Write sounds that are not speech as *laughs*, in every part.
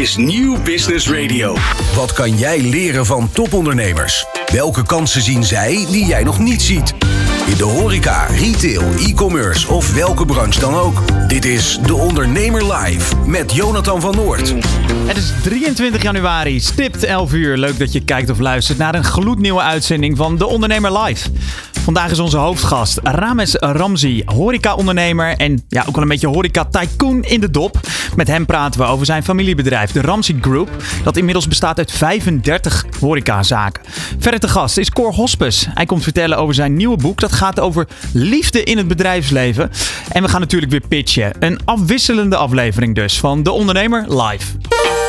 is Nieuw Business Radio. Wat kan jij leren van topondernemers? Welke kansen zien zij die jij nog niet ziet? In de horeca, retail, e-commerce of welke branche dan ook. Dit is De Ondernemer Live met Jonathan van Noord. Het is 23 januari, stipt 11 uur. Leuk dat je kijkt of luistert naar een gloednieuwe uitzending van De Ondernemer Live. Vandaag is onze hoofdgast Rames Ramzi, horeca-ondernemer en ja, ook wel een beetje horeca-tycoon in de dop. Met hem praten we over zijn familiebedrijf, de Ramzi Group, dat inmiddels bestaat uit 35 horecazaken. Verder te gast is Cor Hospes. Hij komt vertellen over zijn nieuwe boek, dat gaat over liefde in het bedrijfsleven. En we gaan natuurlijk weer pitchen. Een afwisselende aflevering dus van De Ondernemer Live.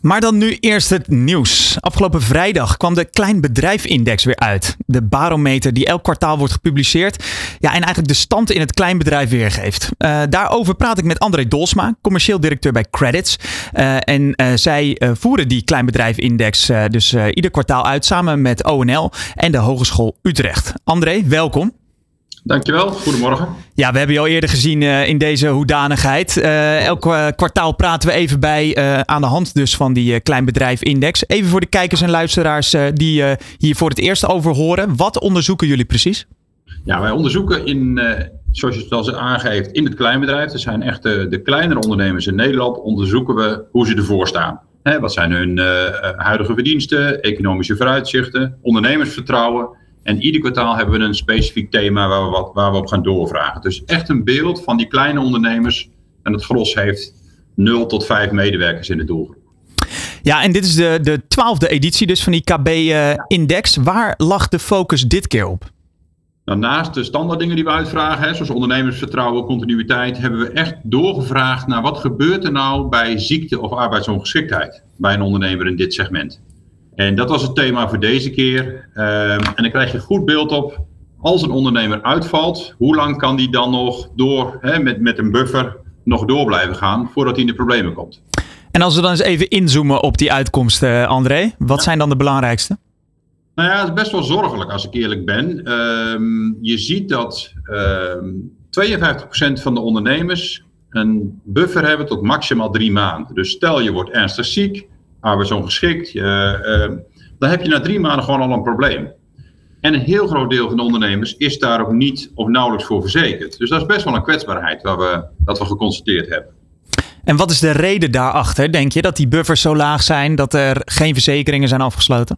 Maar dan nu eerst het nieuws. Afgelopen vrijdag kwam de Kleinbedrijfindex weer uit. De barometer die elk kwartaal wordt gepubliceerd. Ja, en eigenlijk de stand in het kleinbedrijf weergeeft. Uh, daarover praat ik met André Dolsma, commercieel directeur bij Credits. Uh, en uh, zij voeren die Kleinbedrijfindex dus ieder kwartaal uit samen met ONL en de Hogeschool Utrecht. André, welkom. Dankjewel, goedemorgen. Ja, we hebben je al eerder gezien uh, in deze hoedanigheid. Uh, elk uh, kwartaal praten we even bij aan de hand dus van die kleinbedrijfindex. Even voor de kijkers en luisteraars die hier voor het eerst over horen. Wat onderzoeken jullie precies? Ja, wij onderzoeken in, zoals je het al aangeeft, in het kleinbedrijf. Dat zijn echt de, de kleinere ondernemers in Nederland. Onderzoeken we hoe ze ervoor staan. Hè, wat zijn hun huidige verdiensten, economische vooruitzichten, ondernemersvertrouwen en ieder kwartaal hebben we een specifiek thema waar we, wat, waar we op gaan doorvragen. Dus echt een beeld van die kleine ondernemers. En het gros heeft 0 tot 5 medewerkers in de doelgroep. Ja, en dit is de, de twaalfde editie dus van die KB-index. Uh, Waar lag de focus dit keer op? Nou, naast de standaard dingen die we uitvragen, hè, zoals ondernemersvertrouwen, continuïteit, hebben we echt doorgevraagd naar wat gebeurt er nou bij ziekte of arbeidsongeschiktheid bij een ondernemer in dit segment. En dat was het thema voor deze keer. Um, en dan krijg je goed beeld op. Als een ondernemer uitvalt, hoe lang kan die dan nog door, hè, met, met een buffer, nog door blijven gaan voordat hij in de problemen komt? En als we dan eens even inzoomen op die uitkomsten, André, wat ja. zijn dan de belangrijkste? Nou ja, het is best wel zorgelijk als ik eerlijk ben. Um, je ziet dat um, 52% van de ondernemers een buffer hebben tot maximaal drie maanden. Dus stel je wordt ernstig ziek, arbeidsongeschikt, uh, uh, dan heb je na drie maanden gewoon al een probleem. En een heel groot deel van de ondernemers is daar ook niet of nauwelijks voor verzekerd. Dus dat is best wel een kwetsbaarheid waar we, dat we geconstateerd hebben. En wat is de reden daarachter, denk je, dat die buffers zo laag zijn, dat er geen verzekeringen zijn afgesloten?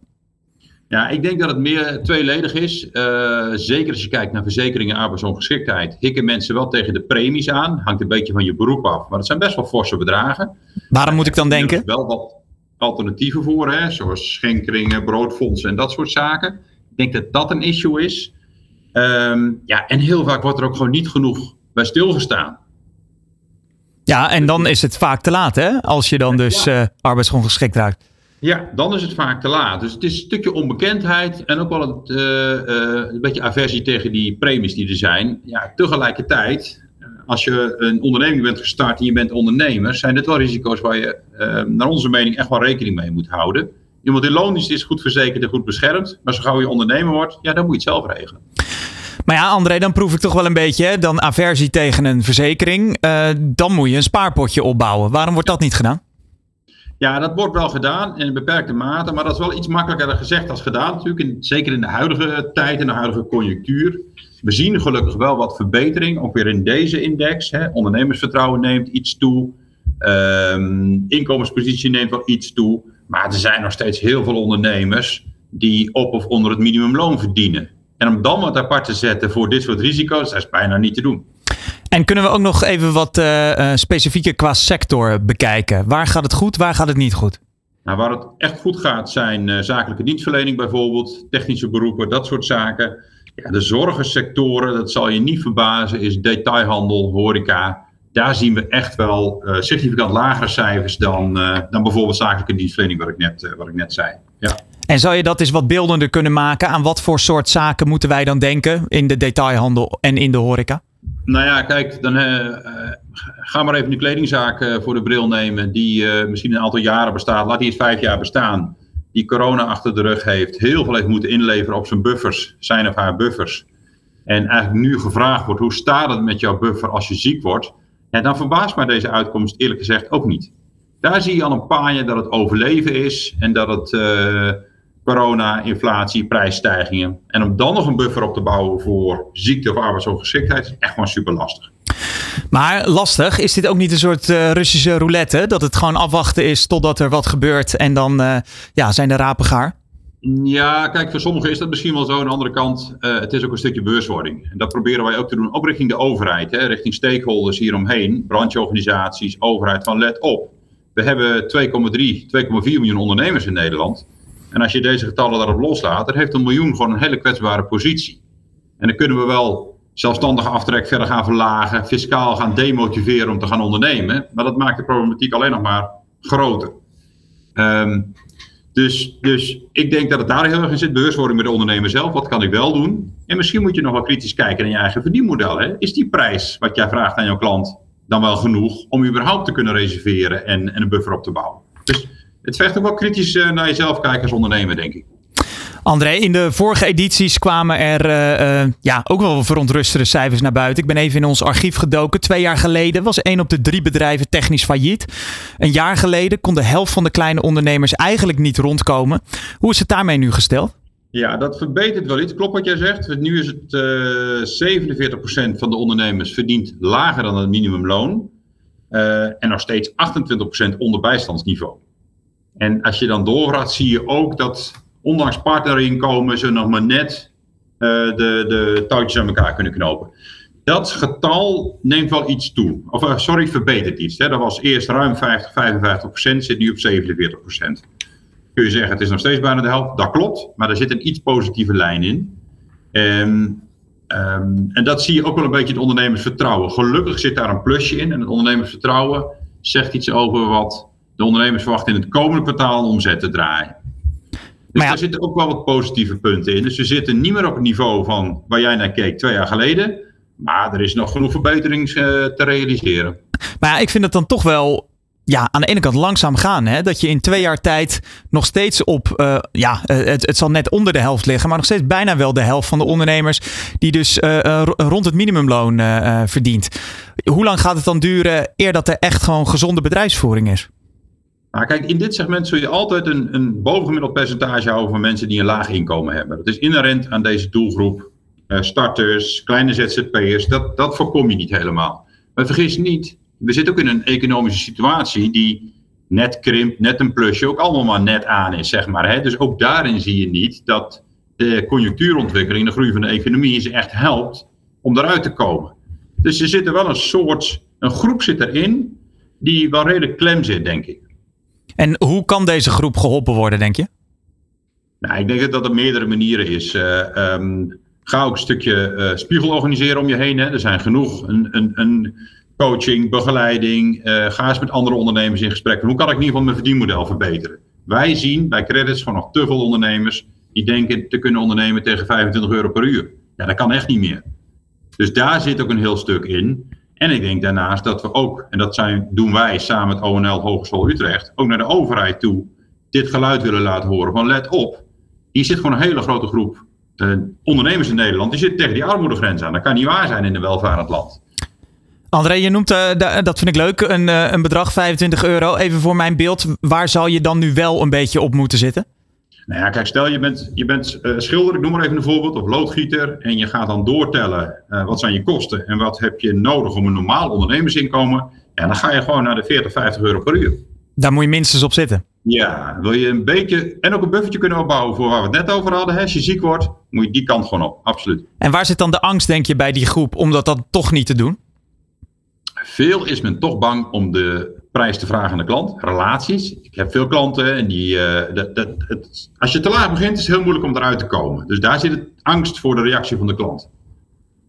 Ja, ik denk dat het meer tweeledig is. Uh, zeker als je kijkt naar verzekeringen en arbeidsongeschiktheid, hikken mensen wel tegen de premies aan. Hangt een beetje van je beroep af, maar dat zijn best wel forse bedragen. Waarom moet ik dan denken? Wel wat alternatieven voor, hè, zoals schenkeringen, broodfondsen en dat soort zaken. Ik denk dat dat een issue is. Um, ja, en heel vaak wordt er ook gewoon niet genoeg bij stilgestaan. Ja, en dan is het vaak te laat, hè? Als je dan dus ja. uh, arbeidsongeschikt raakt. Ja, dan is het vaak te laat. Dus het is een stukje onbekendheid en ook wel het, uh, uh, een beetje aversie tegen die premies die er zijn. Ja, tegelijkertijd als je een onderneming bent gestart en je bent ondernemer, zijn dit wel risico's waar je uh, naar onze mening echt wel rekening mee moet houden. Iemand in loondienst is goed verzekerd en goed beschermd, maar zo gauw je ondernemer wordt, ja, dan moet je het zelf regelen. Maar ja, André, dan proef ik toch wel een beetje, hè? dan aversie tegen een verzekering. Uh, dan moet je een spaarpotje opbouwen. Waarom wordt dat niet gedaan? Ja, dat wordt wel gedaan in een beperkte mate, maar dat is wel iets makkelijker gezegd als gedaan natuurlijk. In, zeker in de huidige tijd, in de huidige conjunctuur. We zien gelukkig wel wat verbetering, ook weer in deze index. Hè. Ondernemersvertrouwen neemt iets toe. Um, inkomenspositie neemt wel iets toe. Maar er zijn nog steeds heel veel ondernemers die op of onder het minimumloon verdienen. En om dan wat apart te zetten voor dit soort risico's, dat is bijna niet te doen. En kunnen we ook nog even wat uh, specifieker qua sector bekijken? Waar gaat het goed, waar gaat het niet goed? Nou, waar het echt goed gaat zijn uh, zakelijke dienstverlening bijvoorbeeld, technische beroepen, dat soort zaken. Ja, de zorgensectoren, dat zal je niet verbazen, is detailhandel, horeca. Daar zien we echt wel uh, significant lagere cijfers dan, uh, dan bijvoorbeeld zakelijke dienstverlening, wat ik net, uh, wat ik net zei. Ja. En zou je dat eens wat beeldender kunnen maken? Aan wat voor soort zaken moeten wij dan denken in de detailhandel en in de horeca? Nou ja, kijk, dan ga maar even die kledingzaak voor de bril nemen, die misschien een aantal jaren bestaat. Laat die eens vijf jaar bestaan. Die corona achter de rug heeft, heel veel heeft moeten inleveren op zijn buffers, zijn of haar buffers. En eigenlijk nu gevraagd wordt, hoe staat het met jouw buffer als je ziek wordt? Ja, dan verbaast mij deze uitkomst eerlijk gezegd ook niet. Daar zie je al een paar jaar dat het overleven is en dat het uh, corona, inflatie, prijsstijgingen. En om dan nog een buffer op te bouwen voor ziekte of arbeidsongeschiktheid is echt gewoon super lastig. Maar lastig, is dit ook niet een soort uh, Russische roulette? Dat het gewoon afwachten is totdat er wat gebeurt en dan uh, ja, zijn de rapen gaar? Ja, kijk, voor sommigen is dat misschien wel zo. Aan de andere kant, uh, het is ook een stukje beurswording. En dat proberen wij ook te doen, ook richting de overheid, hè, richting stakeholders hieromheen, brancheorganisaties, overheid, van let op. We hebben 2,3, 2,4 miljoen ondernemers in Nederland. En als je deze getallen daarop loslaat, dan heeft een miljoen gewoon een hele kwetsbare positie. En dan kunnen we wel zelfstandige aftrek verder gaan verlagen, fiscaal gaan demotiveren om te gaan ondernemen. Maar dat maakt de problematiek alleen nog maar groter. Um, dus, dus ik denk dat het daar heel erg in zit. Bewustwording met de ondernemer zelf. Wat kan ik wel doen? En misschien moet je nog wel kritisch kijken naar je eigen verdienmodel. Hè? Is die prijs wat jij vraagt aan jouw klant dan wel genoeg om überhaupt te kunnen reserveren en, en een buffer op te bouwen? Dus het vergt ook wel kritisch uh, naar jezelf kijken als ondernemer, denk ik. André, in de vorige edities kwamen er uh, uh, ja, ook wel verontrustende cijfers naar buiten. Ik ben even in ons archief gedoken. Twee jaar geleden was één op de drie bedrijven technisch failliet. Een jaar geleden kon de helft van de kleine ondernemers eigenlijk niet rondkomen. Hoe is het daarmee nu gesteld? Ja, dat verbetert wel iets. Klopt wat jij zegt. Nu is het uh, 47% van de ondernemers verdient lager dan het minimumloon. en nog steeds 28% onder bijstandsniveau. En als je dan doorgaat, zie je ook dat ondanks partnerinkomen ze nog maar net uh, de, de touwtjes aan elkaar kunnen knopen. Dat getal neemt wel iets toe. Of uh, sorry, verbetert iets. Hè. Dat was eerst ruim 50, 55 procent, zit nu op 47 procent. Kun je zeggen, het is nog steeds bijna de helft. Dat klopt, maar er zit een iets positieve lijn in. En, um, en dat zie je ook wel een beetje het ondernemersvertrouwen. Gelukkig zit daar een plusje in. En het ondernemersvertrouwen zegt iets over wat de ondernemers verwachten in het komende kwartaal omzet te draaien. Dus ja. daar zitten ook wel wat positieve punten in. Dus we zitten niet meer op het niveau van waar jij naar keek twee jaar geleden. Maar er is nog genoeg verbetering uh, te realiseren. Maar ja, ik vind het dan toch wel ja, aan de ene kant langzaam gaan. Hè? Dat je in twee jaar tijd nog steeds op, uh, ja, het, het zal net onder de helft liggen, maar nog steeds bijna wel de helft van de ondernemers die dus uh, rond het minimumloon verdient. Hoe lang gaat het dan duren eer dat er echt gewoon gezonde bedrijfsvoering is? Maar kijk, in dit segment zul je altijd een, een bovengemiddeld percentage houden van mensen die een laag inkomen hebben. Dat is inherent aan deze doelgroep. Uh, starters, kleine ZZP'ers, dat, dat voorkom je niet helemaal. Maar vergis niet, we zitten ook in een economische situatie die net krimpt, net een plusje, ook allemaal maar net aan is, zeg maar. Hè? Dus ook daarin zie je niet dat de conjunctuurontwikkeling, de groei van de economie, ze echt helpt om eruit te komen. Dus er zit er wel een soort, een groep zit erin die wel redelijk klem zit, denk ik. En hoe kan deze groep geholpen worden, denk je? Nou, ik denk dat op meerdere manieren is. Uh, um, ga ook een stukje uh, spiegel organiseren om je heen. Hè. Er zijn genoeg een, een, een coaching, begeleiding. Uh, ga eens met andere ondernemers in gesprek. Hoe kan ik in ieder geval mijn verdienmodel verbeteren? Wij zien bij credits van nog te veel ondernemers die denken te kunnen ondernemen tegen 25 euro per uur. Ja, dat kan echt niet meer. Dus daar zit ook een heel stuk in. En ik denk daarnaast dat we ook, en dat zijn, doen wij samen met ONL Hogeschool Utrecht, ook naar de overheid toe dit geluid willen laten horen. Van let op, hier zit gewoon een hele grote groep uh, ondernemers in Nederland, die zitten tegen die armoedegrens aan. Dat kan niet waar zijn in een welvarend land. André, je noemt, uh, dat vind ik leuk, een, uh, een bedrag 25 euro. Even voor mijn beeld, waar zou je dan nu wel een beetje op moeten zitten? Nou ja, kijk, stel je bent, je bent uh, schilder, ik noem maar even een voorbeeld, of loodgieter. En je gaat dan doortellen uh, wat zijn je kosten en wat heb je nodig om een normaal ondernemersinkomen. En dan ga je gewoon naar de 40, 50 euro per uur. Daar moet je minstens op zitten. Ja, wil je een beetje en ook een buffertje kunnen opbouwen voor waar we het net over hadden. Hè? Als je ziek wordt, moet je die kant gewoon op, absoluut. En waar zit dan de angst, denk je, bij die groep om dat dan toch niet te doen? Veel is men toch bang om de prijs te vragen aan de klant. Relaties. Ik heb veel klanten en die. Uh, dat, dat, het, als je te laag begint, is het heel moeilijk om eruit te komen. Dus daar zit het angst voor de reactie van de klant.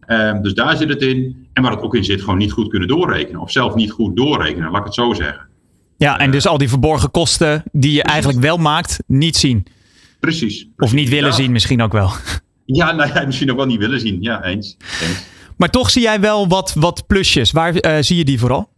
Um, dus daar zit het in. En waar het ook in zit, gewoon niet goed kunnen doorrekenen. Of zelf niet goed doorrekenen, laat ik het zo zeggen. Ja, en dus al die verborgen kosten die je eigenlijk wel maakt, niet zien. Precies. Of niet willen Ja. zien misschien ook wel. Ja, nou ja, misschien ook wel niet willen zien. Ja, eens. eens. Maar toch zie jij wel wat, wat plusjes. Waar eh, zie je die vooral?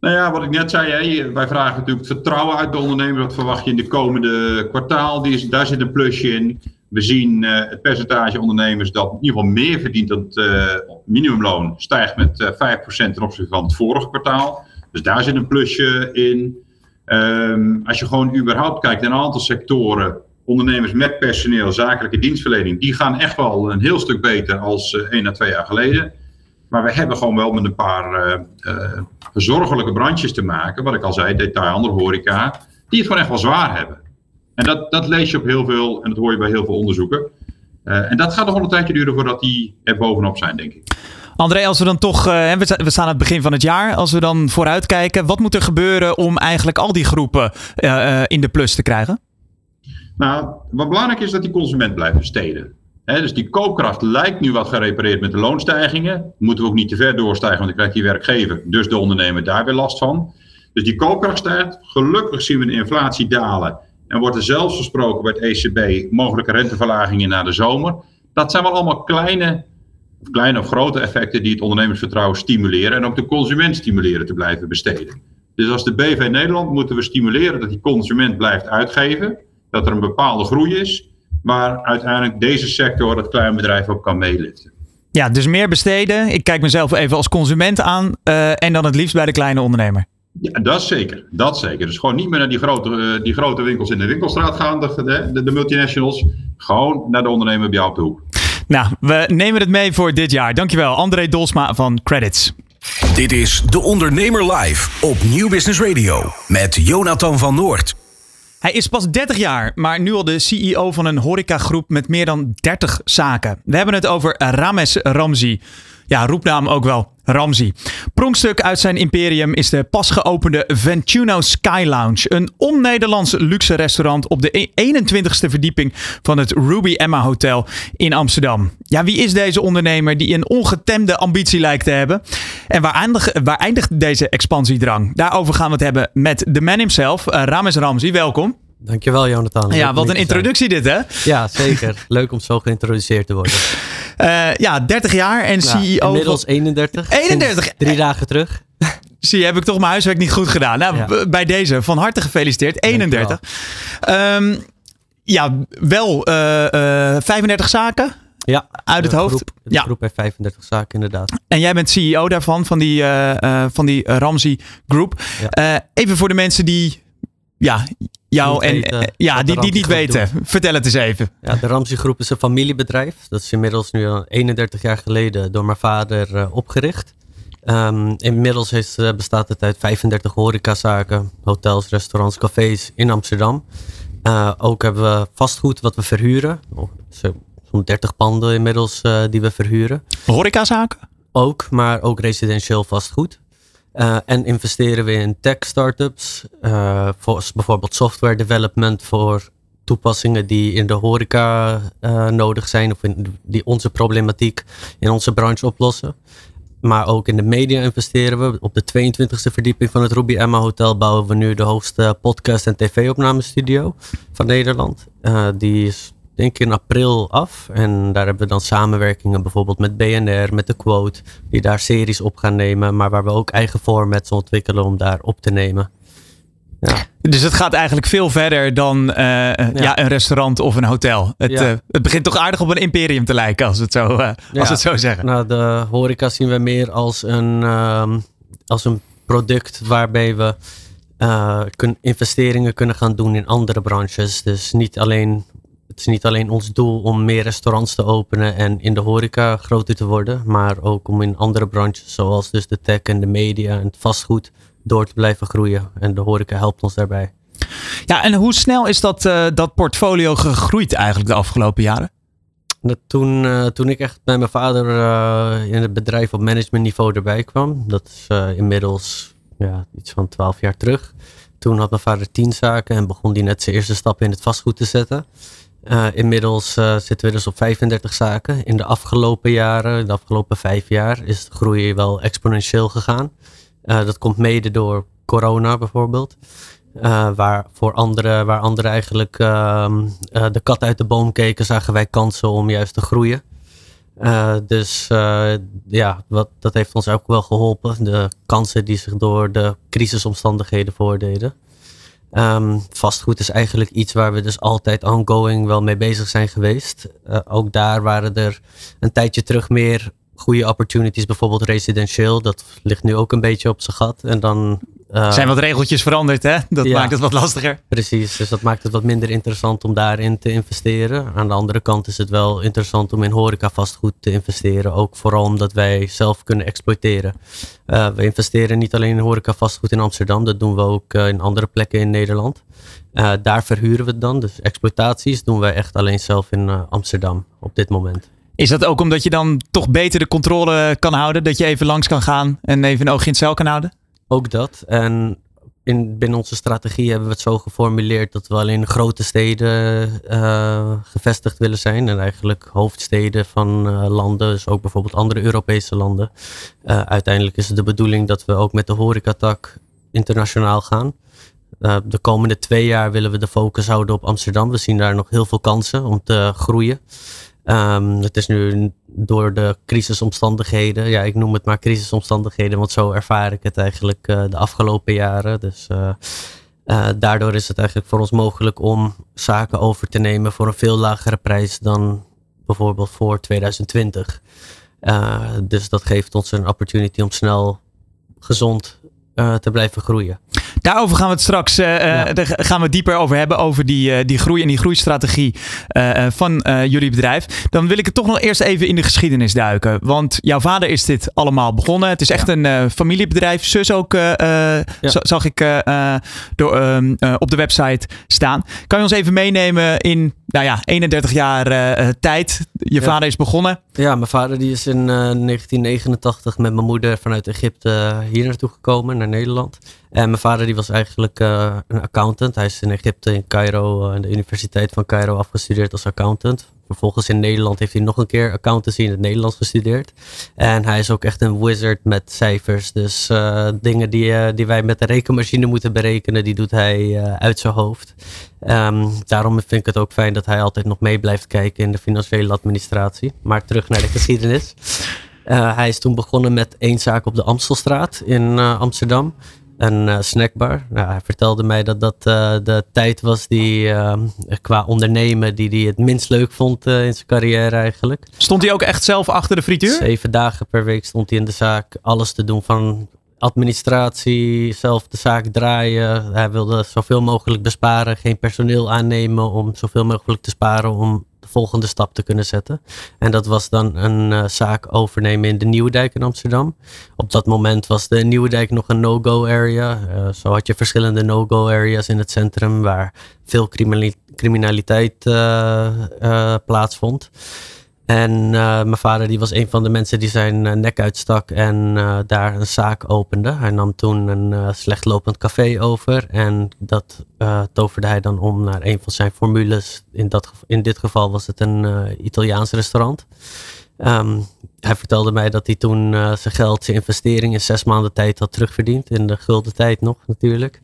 Nou ja, wat ik net zei, hè, wij vragen natuurlijk het vertrouwen uit de ondernemer. Wat verwacht je in de komende kwartaal? Daar zit een plusje in. We zien eh, het percentage ondernemers dat in ieder geval meer verdient dan het eh, minimumloon stijgt met eh 5% ten opzichte van het vorige kwartaal. Dus daar zit een plusje in. Ehm, als je gewoon überhaupt kijkt naar een aantal sectoren, ondernemers met personeel, zakelijke dienstverlening, die gaan echt wel een heel stuk beter als eh één à twee jaar geleden. Maar we hebben gewoon wel met een paar eh, eh, zorgelijke brandjes te maken. Wat ik al zei, detailhandel, horeca. Die het gewoon echt wel zwaar hebben. En dat, dat lees je op heel veel, en dat hoor je bij heel veel onderzoeken. Eh, en dat gaat nog wel een tijdje duren voordat die er bovenop zijn, denk ik. André, als we dan toch, we sta- we staan aan het begin van het jaar, als we dan vooruitkijken, wat moet er gebeuren om eigenlijk al die groepen in de plus te krijgen? Nou, wat belangrijk is dat die consument blijft besteden. Dus die koopkracht lijkt nu wat gerepareerd met de loonstijgingen. Moeten we ook niet te ver doorstijgen, want dan krijgt die werkgever, dus de ondernemer, daar weer last van. Dus die koopkracht stijgt. Gelukkig zien we de inflatie dalen. En wordt er zelfs gesproken bij het ECB mogelijke renteverlagingen na de zomer. Dat zijn wel allemaal kleine, of kleine of grote effecten die het ondernemersvertrouwen stimuleren. En ook de consument stimuleren te blijven besteden. Dus als de BV Nederland moeten we stimuleren dat die consument blijft uitgeven. Dat er een bepaalde groei is. Maar uiteindelijk deze sector, dat kleine bedrijf ook kan meeliften. Ja, dus meer besteden. Ik kijk mezelf even als consument aan eh, en dan het liefst bij de kleine ondernemer. Ja, dat zeker. Dat zeker. Dus gewoon niet meer naar die grote, eh, die grote winkels in de winkelstraat gaan, de, de, de multinationals. Gewoon naar de ondernemer bij jou op de hoek. Nou, we nemen het mee voor dit jaar. Dankjewel, André Dolsma van Credits. Dit is De Ondernemer Live op Nieuw Business Radio met Jonathan van Noord. Hij is pas 30 jaar, maar nu al de CEO van een horecagroep met meer dan 30 zaken. We hebben het over Rames Ramzi. Ja, roepnaam ook wel, Ramzi. Pronkstuk uit zijn imperium is de pas geopende Ventuno Sky Lounge. Een on-Nederlands luxe restaurant op de 21ste verdieping van het Ruby Emma Hotel in Amsterdam. Ja, wie is deze ondernemer die een ongetemde ambitie lijkt te hebben? En waar eindigt, waar eindigt deze expansiedrang? Daarover gaan we het hebben met de man himself, eh, Rames Ramzi. Welkom. Dankjewel, Jonathan. Ja, wat een introductie dit, hè? Ja, zeker. *laughs* Leuk om zo geïntroduceerd te worden. Eh, ja, 30 jaar en Ja, CEO inmiddels van... 31. 31. Sinds Drie dagen terug. *laughs* Zie, heb ik toch mijn huiswerk niet goed gedaan. Nou, Ja. bij deze, van harte gefeliciteerd. 31. Ehm, ja, wel eh, eh, 35 zaken Ja, uit het hoofd. Groep, de Ja. groep heeft 35 zaken, inderdaad. En jij bent CEO daarvan, van die, eh eh, van die Ramsey Group. Ja. Eh, even voor de mensen die ja, jou en weten eh, ja, die, die niet weten. Vertel het eens even. Ja, de Ramsey Groep is een familiebedrijf. Dat is inmiddels nu al 31 jaar geleden door mijn vader eh, opgericht. Ehm, inmiddels is, eh, bestaat het uit 35 horecazaken, hotels, restaurants, cafés in Amsterdam. Ook hebben we vastgoed wat we verhuren. Oh, zo- Zo'n 30 panden inmiddels die we verhuren. Horecazaken? Ook, maar ook residentieel vastgoed. Eh, en investeren we in tech startups, voor bijvoorbeeld software development voor toepassingen die in de horeca eh, nodig zijn of die onze problematiek in onze branche oplossen. Maar ook in de media investeren we. Op de 22e verdieping van het Ruby Emma Hotel bouwen we nu de hoogste podcast- en tv-opnamestudio van Nederland. Die is denk ik in april af. En daar hebben we dan samenwerkingen bijvoorbeeld met BNR, met de Quote, die daar series op gaan nemen. Maar waar we ook eigen formats ontwikkelen om daar op te nemen. Ja, Dus het gaat eigenlijk veel verder dan eh, eh, ja. een restaurant of een hotel. Het, Ja. eh, het begint toch aardig op een imperium te lijken, als we het zo, als het zo zeggen. Nou, de horeca zien we meer als een, ehm, als een product waarbij we kun, investeringen kunnen gaan doen in andere branches. Dus niet alleen, het is niet alleen ons doel om meer restaurants te openen en in de horeca groter te worden, maar ook om in andere branches, zoals dus de tech en de media en het vastgoed, door te blijven groeien. En de horeca helpt ons daarbij. Ja, en hoe snel is dat, eh, dat portfolio gegroeid eigenlijk de afgelopen jaren? Dat toen, eh, toen ik echt bij mijn vader eh, in het bedrijf op managementniveau erbij kwam, dat is inmiddels ja, iets van twaalf jaar terug. Toen had mijn vader tien zaken en begon hij net zijn eerste stap in het vastgoed te zetten. Eh, inmiddels eh, zitten we dus op 35 zaken. In de afgelopen jaren, de afgelopen vijf jaar, is de groei wel exponentieel gegaan. Eh, dat komt mede door corona bijvoorbeeld. waar voor anderen, waar anderen eigenlijk ehm, de kat uit de boom keken, zagen wij kansen om juist te groeien. dus ja, wat, dat heeft ons ook wel geholpen. De kansen die zich door de crisisomstandigheden voordeden. Um, vastgoed is eigenlijk iets waar we dus altijd ongoing wel mee bezig zijn geweest. Uh, ook daar waren er een tijdje terug meer goede opportunities, bijvoorbeeld residentieel. Dat ligt nu ook een beetje op zijn gat. En dan er zijn wat regeltjes veranderd, hè? Dat maakt het wat lastiger. Precies, dus dat maakt het wat minder interessant om daarin te investeren. Aan de andere kant is het wel interessant om in horeca vastgoed te investeren. Ook vooral omdat wij zelf kunnen exploiteren. Uh, we investeren niet alleen in horeca vastgoed in Amsterdam, dat doen we ook uh, in andere plekken in Nederland. daar verhuren we het dan. Dus exploitaties doen wij echt alleen zelf in Amsterdam op dit moment. Is dat ook omdat je dan toch beter de controle kan houden? Dat je even langs kan gaan en even een oog in het cel kan houden? Ook dat. En in, binnen onze strategie hebben we het zo geformuleerd dat we alleen grote steden uh, gevestigd willen zijn. En eigenlijk hoofdsteden van uh, landen, dus ook bijvoorbeeld andere Europese landen. Uh, uiteindelijk is het de bedoeling dat we ook met de horecatak internationaal gaan. de komende twee jaar willen we de focus houden op Amsterdam. We zien daar nog heel veel kansen om te groeien. Um, het is nu door de crisisomstandigheden, ja, ik noem het maar crisisomstandigheden, want zo ervaar ik het eigenlijk uh, de afgelopen jaren. Dus uh, uh, daardoor is het eigenlijk voor ons mogelijk om zaken over te nemen voor een veel lagere prijs dan bijvoorbeeld voor 2020. dus dat geeft ons een opportunity om snel gezond te blijven groeien. Daarover gaan we het straks uh, ja. gaan we dieper over hebben. Over die, uh, die groei en die groeistrategie uh, van jullie bedrijf. Dan wil ik het toch nog eerst even in de geschiedenis duiken. Want jouw vader is dit allemaal begonnen. Het is echt ja. een familiebedrijf. Zus ook, ja. zag ik door, ehm, op de website staan. Kan je ons even meenemen in nou ja, 31 jaar tijd? Je vader is begonnen. Ja, mijn vader die is in 1989 met mijn moeder vanuit Egypte hier naartoe gekomen, naar Nederland. Mijn vader die was eigenlijk uh, een accountant. Hij is in Egypte, in Cairo, aan uh, de Universiteit van Cairo afgestudeerd als accountant. Vervolgens in Nederland heeft hij nog een keer accountancy in het Nederlands gestudeerd. En hij is ook echt een wizard met cijfers. Dus uh, dingen die, die wij met de rekenmachine moeten berekenen, die doet hij uit zijn hoofd. Um, daarom vind ik het ook fijn dat hij altijd nog mee blijft kijken in de financiële administratie. Maar terug naar de geschiedenis. Hij is toen begonnen met één zaak op de Amstelstraat in Amsterdam een uh, snackbar. Nou, hij vertelde mij dat dat uh, de tijd was die uh, qua ondernemen die hij het minst leuk vond in zijn carrière eigenlijk. Stond hij ook echt zelf achter de frituur? Zeven dagen per week stond hij in de zaak. Alles te doen van administratie, zelf de zaak draaien. Hij wilde zoveel mogelijk besparen, geen personeel aannemen om zoveel mogelijk te sparen om volgende stap te kunnen zetten. En dat was dan een uh, zaak overnemen in de Nieuwe Dijk in Amsterdam. Op dat moment was de Nieuwe Dijk nog een no-go area. Uh, zo had je verschillende no-go areas in het centrum waar veel criminaliteit uh, plaatsvond. En uh, mijn vader die was een van de mensen die zijn uh, nek uitstak en uh, daar een zaak opende. Hij nam toen een slecht lopend café over en dat toverde hij dan om naar een van zijn formules. In, dat, in dit geval was het een Italiaans restaurant. Um, hij vertelde mij dat hij toen zijn geld, zijn investering in zes maanden tijd had terugverdiend. In de gulden tijd nog natuurlijk.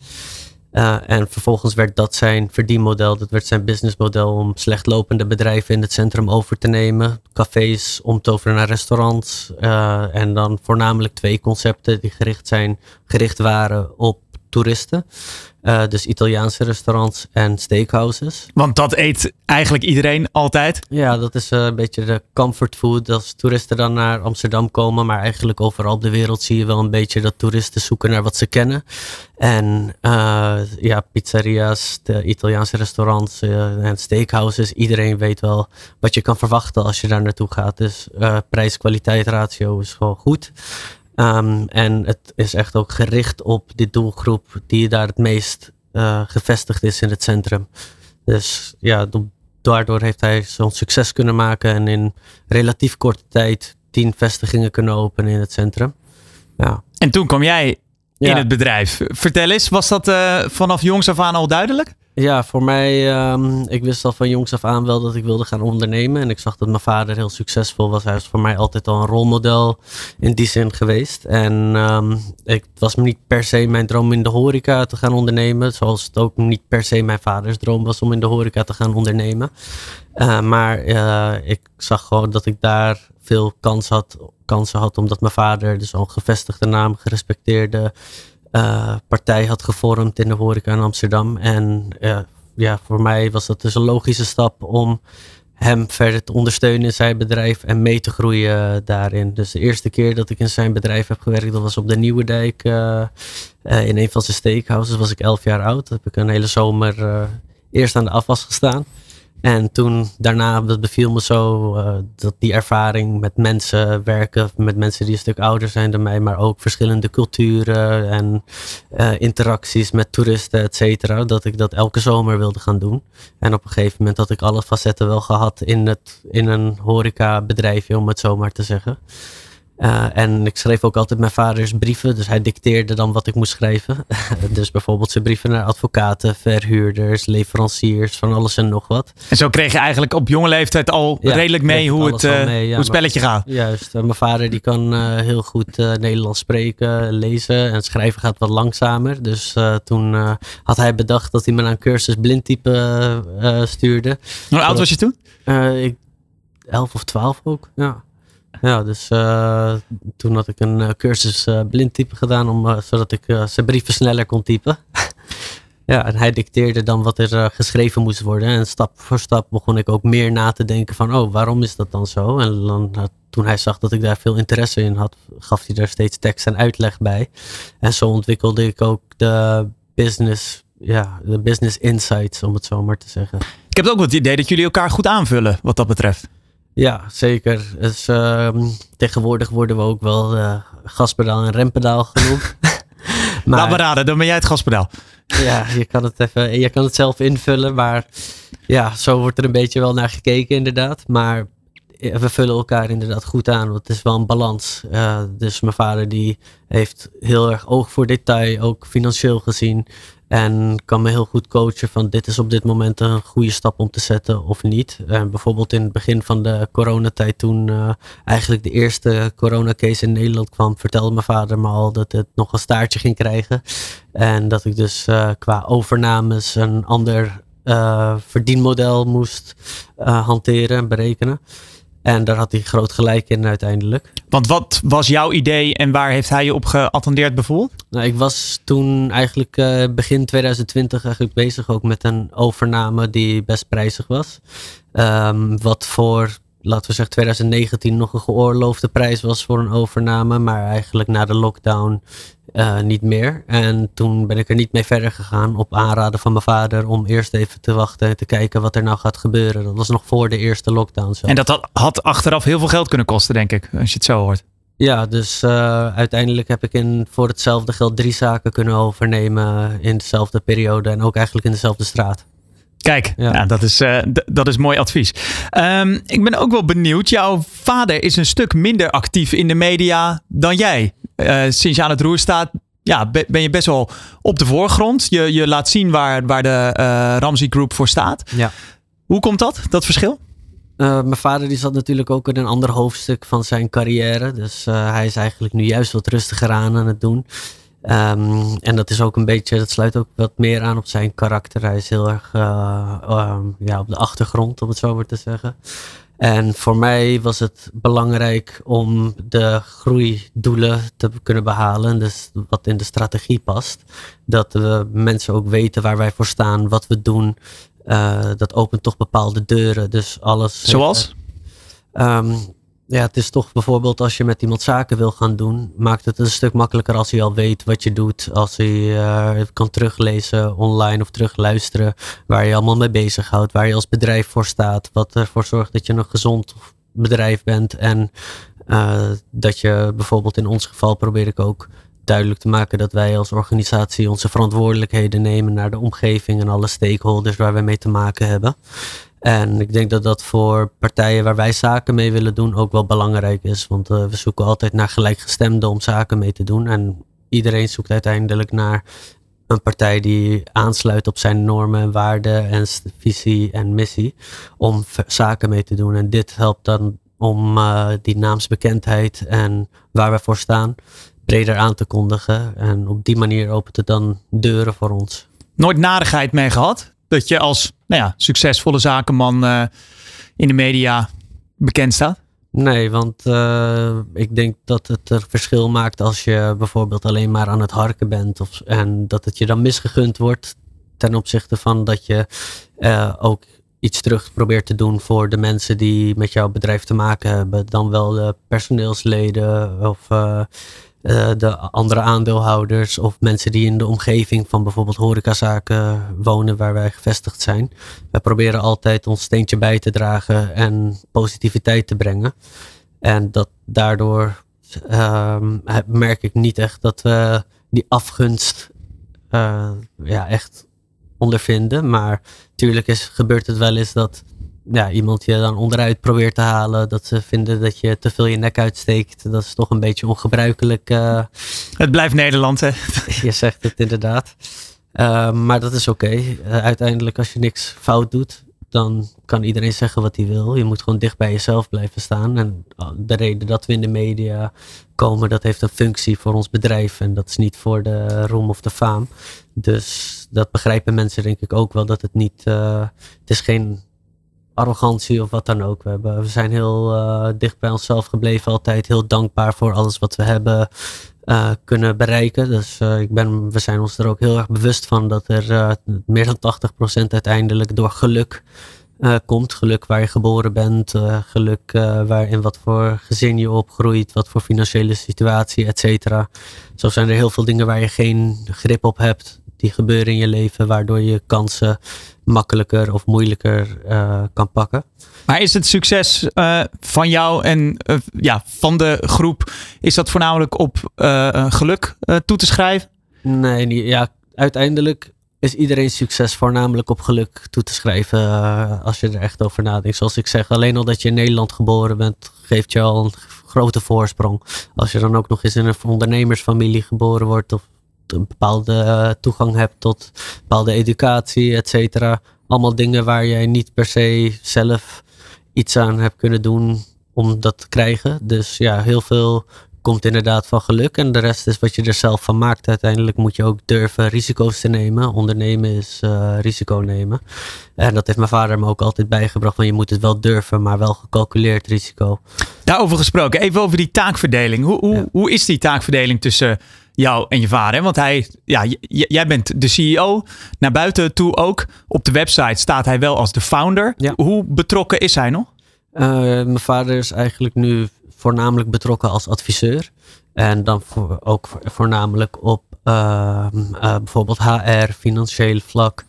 Uh, en vervolgens werd dat zijn verdienmodel, dat werd zijn businessmodel om slecht lopende bedrijven in het centrum over te nemen. Cafés om te overen naar restaurants. Uh, en dan voornamelijk twee concepten die gericht, zijn, gericht waren op toeristen. Uh, dus Italiaanse restaurants en steakhouses. Want dat eet eigenlijk iedereen altijd? Ja, dat is uh, een beetje de comfort food. Als toeristen dan naar Amsterdam komen, maar eigenlijk overal op de wereld zie je wel een beetje dat toeristen zoeken naar wat ze kennen. En uh, ja, pizzeria's, de Italiaanse restaurants en steakhouses. Iedereen weet wel wat je kan verwachten als je daar naartoe gaat. Dus prijs-kwaliteit ratio is gewoon goed. Um, en het is echt ook gericht op die doelgroep die daar het meest uh, gevestigd is in het centrum. Dus ja, daardoor heeft hij zo'n succes kunnen maken en in relatief korte tijd tien vestigingen kunnen openen in het centrum. Ja. En toen kwam jij in het bedrijf. Vertel eens, was dat uh, vanaf jongs af aan al duidelijk? Ja, voor mij, um, ik wist al van jongs af aan wel dat ik wilde gaan ondernemen. En ik zag dat mijn vader heel succesvol was. Hij was voor mij altijd al een rolmodel in die zin geweest. En um, ik, was niet per se mijn droom in de horeca te gaan ondernemen. Zoals het ook niet per se mijn vaders droom was om in de horeca te gaan ondernemen. Uh, maar uh, ik zag gewoon dat ik daar veel kans had, kansen had, omdat mijn vader dus al een gevestigde naam, gerespecteerde uh, partij had gevormd in de horeca in Amsterdam. En uh, ja, voor mij was dat dus een logische stap om hem verder te ondersteunen in zijn bedrijf en mee te groeien daarin. Dus de eerste keer dat ik in zijn bedrijf heb gewerkt, dat was op de Nieuwe Dijk uh, in een van zijn steakhouses. was ik elf jaar oud. Dat heb ik een hele zomer eerst aan de afwas gestaan. En toen daarna, dat beviel me zo, uh, dat die ervaring met mensen werken, met mensen die een stuk ouder zijn dan mij, maar ook verschillende culturen en uh, interacties met toeristen, et cetera, dat ik dat elke zomer wilde gaan doen. En op een gegeven moment had ik alle facetten wel gehad in, het, in een horecabedrijfje, om het zo maar te zeggen. Uh, en ik schreef ook altijd mijn vaders brieven, dus hij dicteerde dan wat ik moest schrijven. *laughs* dus bijvoorbeeld zijn brieven naar advocaten, verhuurders, leveranciers, van alles en nog wat. En zo kreeg je eigenlijk op jonge leeftijd al ja, redelijk mee hoe het, uh, mee, ja, hoe het spelletje gaat. Juist, mijn vader die kan heel goed Nederlands spreken, lezen en schrijven gaat wat langzamer. Dus toen had hij bedacht dat hij me naar een cursus blindtype stuurde. Hoe oud was je toen? ik, elf of twaalf ook, ja. Ja, dus uh, toen had ik een uh, cursus uh, blindtypen gedaan, om, zodat ik zijn brieven sneller kon typen. *laughs* ja, en hij dicteerde dan wat er geschreven moest worden. En stap voor stap begon ik ook meer na te denken van, oh, waarom is dat dan zo? En dan, toen hij zag dat ik daar veel interesse in had, gaf hij er steeds tekst en uitleg bij. En zo ontwikkelde ik ook de business, ja, de business insights, om het zo maar te zeggen. Ik heb ook het idee dat jullie elkaar goed aanvullen, wat dat betreft. Ja, zeker. Dus, uh, tegenwoordig worden we ook wel uh, gaspedaal en rempedaal genoemd. *laughs* maar, Laat me raden, dan ben jij het gaspedaal. ja, je kan het even, je kan het zelf invullen, maar ja, zo wordt er een beetje wel naar gekeken inderdaad. Maar we vullen elkaar inderdaad goed aan, want het is wel een balans. Uh, dus mijn vader die heeft heel erg oog voor detail, ook financieel gezien. En kan me heel goed coachen van dit is op dit moment een goede stap om te zetten of niet. En bijvoorbeeld in het begin van de coronatijd toen eigenlijk de eerste coronacase in Nederland kwam, vertelde mijn vader me al dat het nog een staartje ging krijgen. En dat ik dus qua overnames een ander verdienmodel moest hanteren en berekenen. En daar had hij groot gelijk in uiteindelijk. Want wat was jouw idee en waar heeft hij je op geattendeerd bijvoorbeeld? Nou, ik was toen eigenlijk uh, begin 2020 eigenlijk bezig ook met een overname die best prijzig was. Um, wat voor laten we zeggen 2019 nog een geoorloofde prijs was voor een overname, maar eigenlijk na de lockdown uh, niet meer. En toen ben ik er niet mee verder gegaan op aanraden van mijn vader om eerst even te wachten en te kijken wat er nou gaat gebeuren. Dat was nog voor de eerste lockdown. Zo. En dat had, achteraf heel veel geld kunnen kosten, denk ik, als je het zo hoort. Ja, dus uh, uiteindelijk heb ik in, voor hetzelfde geld drie zaken kunnen overnemen in dezelfde periode en ook eigenlijk in dezelfde straat. Kijk, ja. Nou, dat, is, uh, dat is mooi advies. Um, ik ben ook wel benieuwd. Jouw vader is een stuk minder actief in de media dan jij. Uh, sinds je aan het roer staat, ja, ben je best wel op de voorgrond. Je, je laat zien waar, waar de uh, Ramsey Group voor staat. Ja. Hoe komt dat, dat verschil? Uh, mijn vader die zat natuurlijk ook in een ander hoofdstuk van zijn carrière. Dus uh, hij is eigenlijk nu juist wat rustiger aan aan het doen. Um, en dat is ook een beetje, dat sluit ook wat meer aan op zijn karakter. Hij is heel erg um, ja, op de achtergrond, om het zo maar te zeggen. En voor mij was het belangrijk om de groeidoelen te kunnen behalen. Dus wat in de strategie past. Dat we mensen ook weten waar wij voor staan, wat we doen. Uh, dat opent toch bepaalde deuren. Dus alles. Zoals? Um, ja, het is toch bijvoorbeeld als je met iemand zaken wil gaan doen, maakt het een stuk makkelijker als hij al weet wat je doet. Als hij uh, kan teruglezen online of terugluisteren waar je allemaal mee bezighoudt, waar je als bedrijf voor staat, wat ervoor zorgt dat je een gezond bedrijf bent. En uh, dat je bijvoorbeeld in ons geval probeer ik ook duidelijk te maken dat wij als organisatie onze verantwoordelijkheden nemen naar de omgeving en alle stakeholders waar wij mee te maken hebben. En ik denk dat dat voor partijen waar wij zaken mee willen doen ook wel belangrijk is. Want uh, we zoeken altijd naar gelijkgestemden om zaken mee te doen. En iedereen zoekt uiteindelijk naar een partij die aansluit op zijn normen en waarden en visie en missie om zaken mee te doen. En dit helpt dan om uh, die naamsbekendheid en waar we voor staan breder aan te kondigen. En op die manier opent het dan deuren voor ons. Nooit narigheid mee gehad? Dat je als nou ja, succesvolle zakenman uh, in de media bekend staat? Nee, want uh, ik denk dat het er verschil maakt als je bijvoorbeeld alleen maar aan het harken bent. Of, en dat het je dan misgegund wordt ten opzichte van dat je uh, ook iets terug probeert te doen voor de mensen die met jouw bedrijf te maken hebben. Dan wel de personeelsleden of de andere aandeelhouders of mensen die in de omgeving van bijvoorbeeld horecazaken wonen waar wij gevestigd zijn. Wij proberen altijd ons steentje bij te dragen en positiviteit te brengen. En dat daardoor uh, merk ik niet echt dat we die afgunst uh, ja, echt ondervinden. Maar natuurlijk is, gebeurt het wel eens dat ja, iemand je dan onderuit probeert te halen. Dat ze vinden dat je te veel je nek uitsteekt. Dat is toch een beetje ongebruikelijk. Uh, het blijft Nederland, hè? *laughs* je zegt het inderdaad. Uh, maar dat is oké. Okay. Uh, uiteindelijk, als je niks fout doet, dan kan iedereen zeggen wat hij wil. Je moet gewoon dicht bij jezelf blijven staan. En de reden dat we in de media komen, dat heeft een functie voor ons bedrijf. En dat is niet voor de roem of de faam. Dus dat begrijpen mensen denk ik ook wel. Dat het niet, uh, het is geen arrogantie of wat dan ook. We, hebben, we zijn heel uh, dicht bij onszelf gebleven altijd. Heel dankbaar voor alles wat we hebben uh, kunnen bereiken. Dus uh, ik ben, we zijn ons er ook heel erg bewust van dat er meer dan 80% uiteindelijk door geluk komt. Geluk waar je geboren bent, geluk in wat voor gezin je opgroeit, wat voor financiële situatie, et cetera. Zo zijn er heel veel dingen waar je geen grip op hebt. Die gebeuren in je leven, waardoor je kansen makkelijker of moeilijker uh, kan pakken. Maar is het succes uh, van jou en uh, ja, van de groep, is dat voornamelijk op geluk toe te schrijven? Nee, niet, ja, uiteindelijk is iedereen succes voornamelijk op geluk toe te schrijven als je er echt over nadenkt. Zoals ik zeg, alleen al dat je in Nederland geboren bent, geeft je al een grote voorsprong. Als je dan ook nog eens in een ondernemersfamilie geboren wordt of een bepaalde eh, toegang hebt tot bepaalde educatie, et cetera. Allemaal dingen waar jij niet per se zelf iets aan hebt kunnen doen om dat te krijgen. Dus ja, heel veel komt inderdaad van geluk. En de rest is wat je er zelf van maakt. Uiteindelijk moet je ook durven risico's te nemen. Ondernemen is uh, risico nemen. En dat heeft mijn vader me ook altijd bijgebracht. Van je moet het wel durven, maar wel gecalculeerd risico. Daarover gesproken, even over die taakverdeling. Hoe, hoe, ja. hoe is die taakverdeling tussen jou en je vader. Want hij, ja, jij bent de CEO. Naar buiten toe ook. Op de website staat hij wel als de founder. Ja. Hoe betrokken is hij nog? Uh, mijn vader is eigenlijk nu voornamelijk betrokken als adviseur. En dan voor, ook voornamelijk op uh, uh, bijvoorbeeld HR, financieel vlak.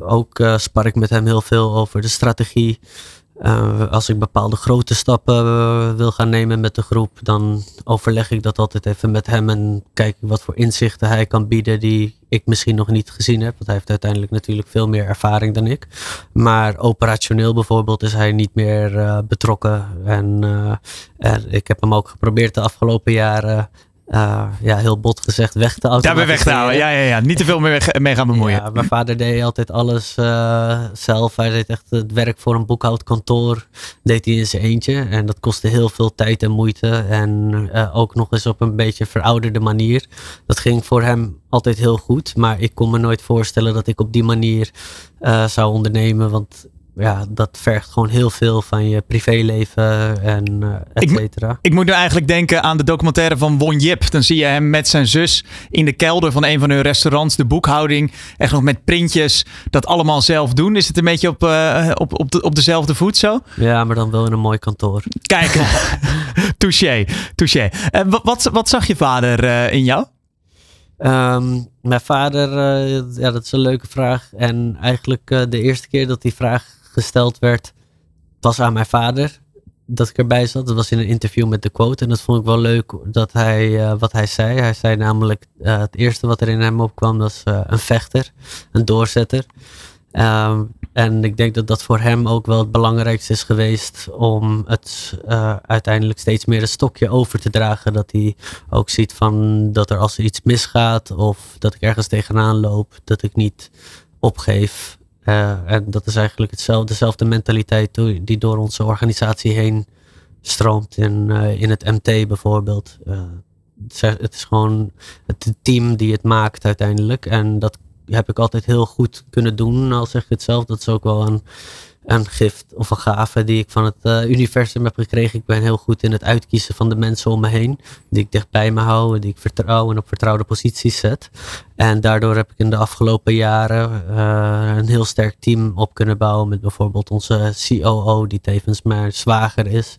ook spar ik met hem heel veel over de strategie. Uh, als ik bepaalde grote stappen uh, wil gaan nemen met de groep, dan overleg ik dat altijd even met hem en kijk wat voor inzichten hij kan bieden die ik misschien nog niet gezien heb. Want hij heeft uiteindelijk natuurlijk veel meer ervaring dan ik. Maar operationeel bijvoorbeeld is hij niet meer uh, betrokken. En, en ik heb hem ook geprobeerd de afgelopen jaren uh, ja, heel bot gezegd, weg te automatiseren. Daar weg te houden, ja, ja, ja. Niet te veel meer mee gaan bemoeien. Ja, mijn vader deed altijd alles uh, zelf. Hij deed echt het werk voor een boekhoudkantoor. Deed hij in zijn eentje. En dat kostte heel veel tijd en moeite. En uh, ook nog eens op een beetje verouderde manier. Dat ging voor hem altijd heel goed. Maar ik kon me nooit voorstellen dat ik op die manier zou ondernemen. Want ja, dat vergt gewoon heel veel van je privéleven en uh, et cetera. Ik, ik, moet nu eigenlijk denken aan de documentaire van Won Jip. Dan zie je hem met zijn zus in de kelder van een van hun restaurants. De boekhouding, echt nog met printjes. Dat allemaal zelf doen. Is het een beetje op, uh, op, op, de, op dezelfde voet zo? Ja, maar dan wel in een mooi kantoor. Kijk, *laughs* touché, touché. Uh, wat, wat zag je vader in jou? Um, mijn vader, ja, dat is een leuke vraag. En eigenlijk de eerste keer dat die vraag gesteld werd, was aan mijn vader dat ik erbij zat. Dat was in een interview met de quote. En dat vond ik wel leuk dat hij, uh, wat hij zei. Hij zei namelijk, uh, het eerste wat er in hem opkwam was uh, een vechter, een doorzetter. Um, En ik denk dat dat voor hem ook wel het belangrijkste is geweest om het uiteindelijk steeds meer een stokje over te dragen. Dat hij ook ziet van dat er als er iets misgaat of dat ik ergens tegenaan loop, dat ik niet opgeef. Uh, en dat is eigenlijk hetzelfde, dezelfde mentaliteit die door onze organisatie heen stroomt in, uh, in het MT bijvoorbeeld. het is gewoon het team die het maakt uiteindelijk. En dat heb ik altijd heel goed kunnen doen, al zeg ik het zelf. Dat is ook wel een, een gift of een gave die ik van het uh, universum heb gekregen. Ik ben heel goed in het uitkiezen van de mensen om me heen. Die ik dicht bij me hou, die ik vertrouw en op vertrouwde posities zet. En daardoor heb ik in de afgelopen jaren uh, een heel sterk team op kunnen bouwen. Met bijvoorbeeld onze COO, die tevens mijn zwager is.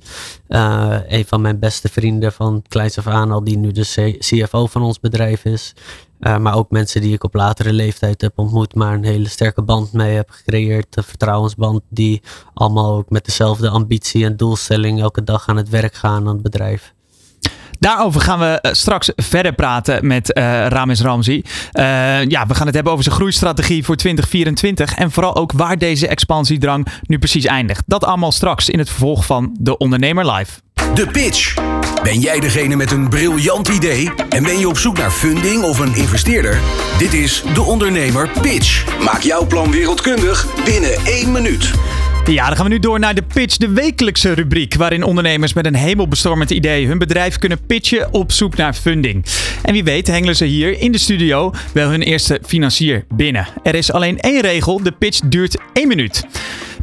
Uh, een van mijn beste vrienden van kleins af aan al, die nu de CFO van ons bedrijf is. Uh, maar ook mensen die ik op latere leeftijd heb ontmoet, maar een hele sterke band mee heb gecreëerd. Een vertrouwensband die allemaal ook met dezelfde ambitie en doelstelling elke dag aan het werk gaan aan het bedrijf. Daarover gaan we eh, straks verder praten met uh, Rames Ramzi. Ja, we gaan het hebben over zijn groeistrategie voor 2024. En vooral ook waar deze expansiedrang nu precies eindigt. Dat allemaal straks in het vervolg van De Ondernemer Live. De Pitch. Ben jij degene met een briljant idee en ben je op zoek naar funding of een investeerder? Dit is De Ondernemer Pitch. Maak jouw plan wereldkundig binnen één minuut. Ja, dan gaan we nu door naar de Pitch, de wekelijkse rubriek. Waarin ondernemers met een hemelbestormend idee hun bedrijf kunnen pitchen op zoek naar funding. En wie weet hengelen ze hier in de studio wel hun eerste financier binnen. Er is alleen één regel: de pitch duurt één minuut.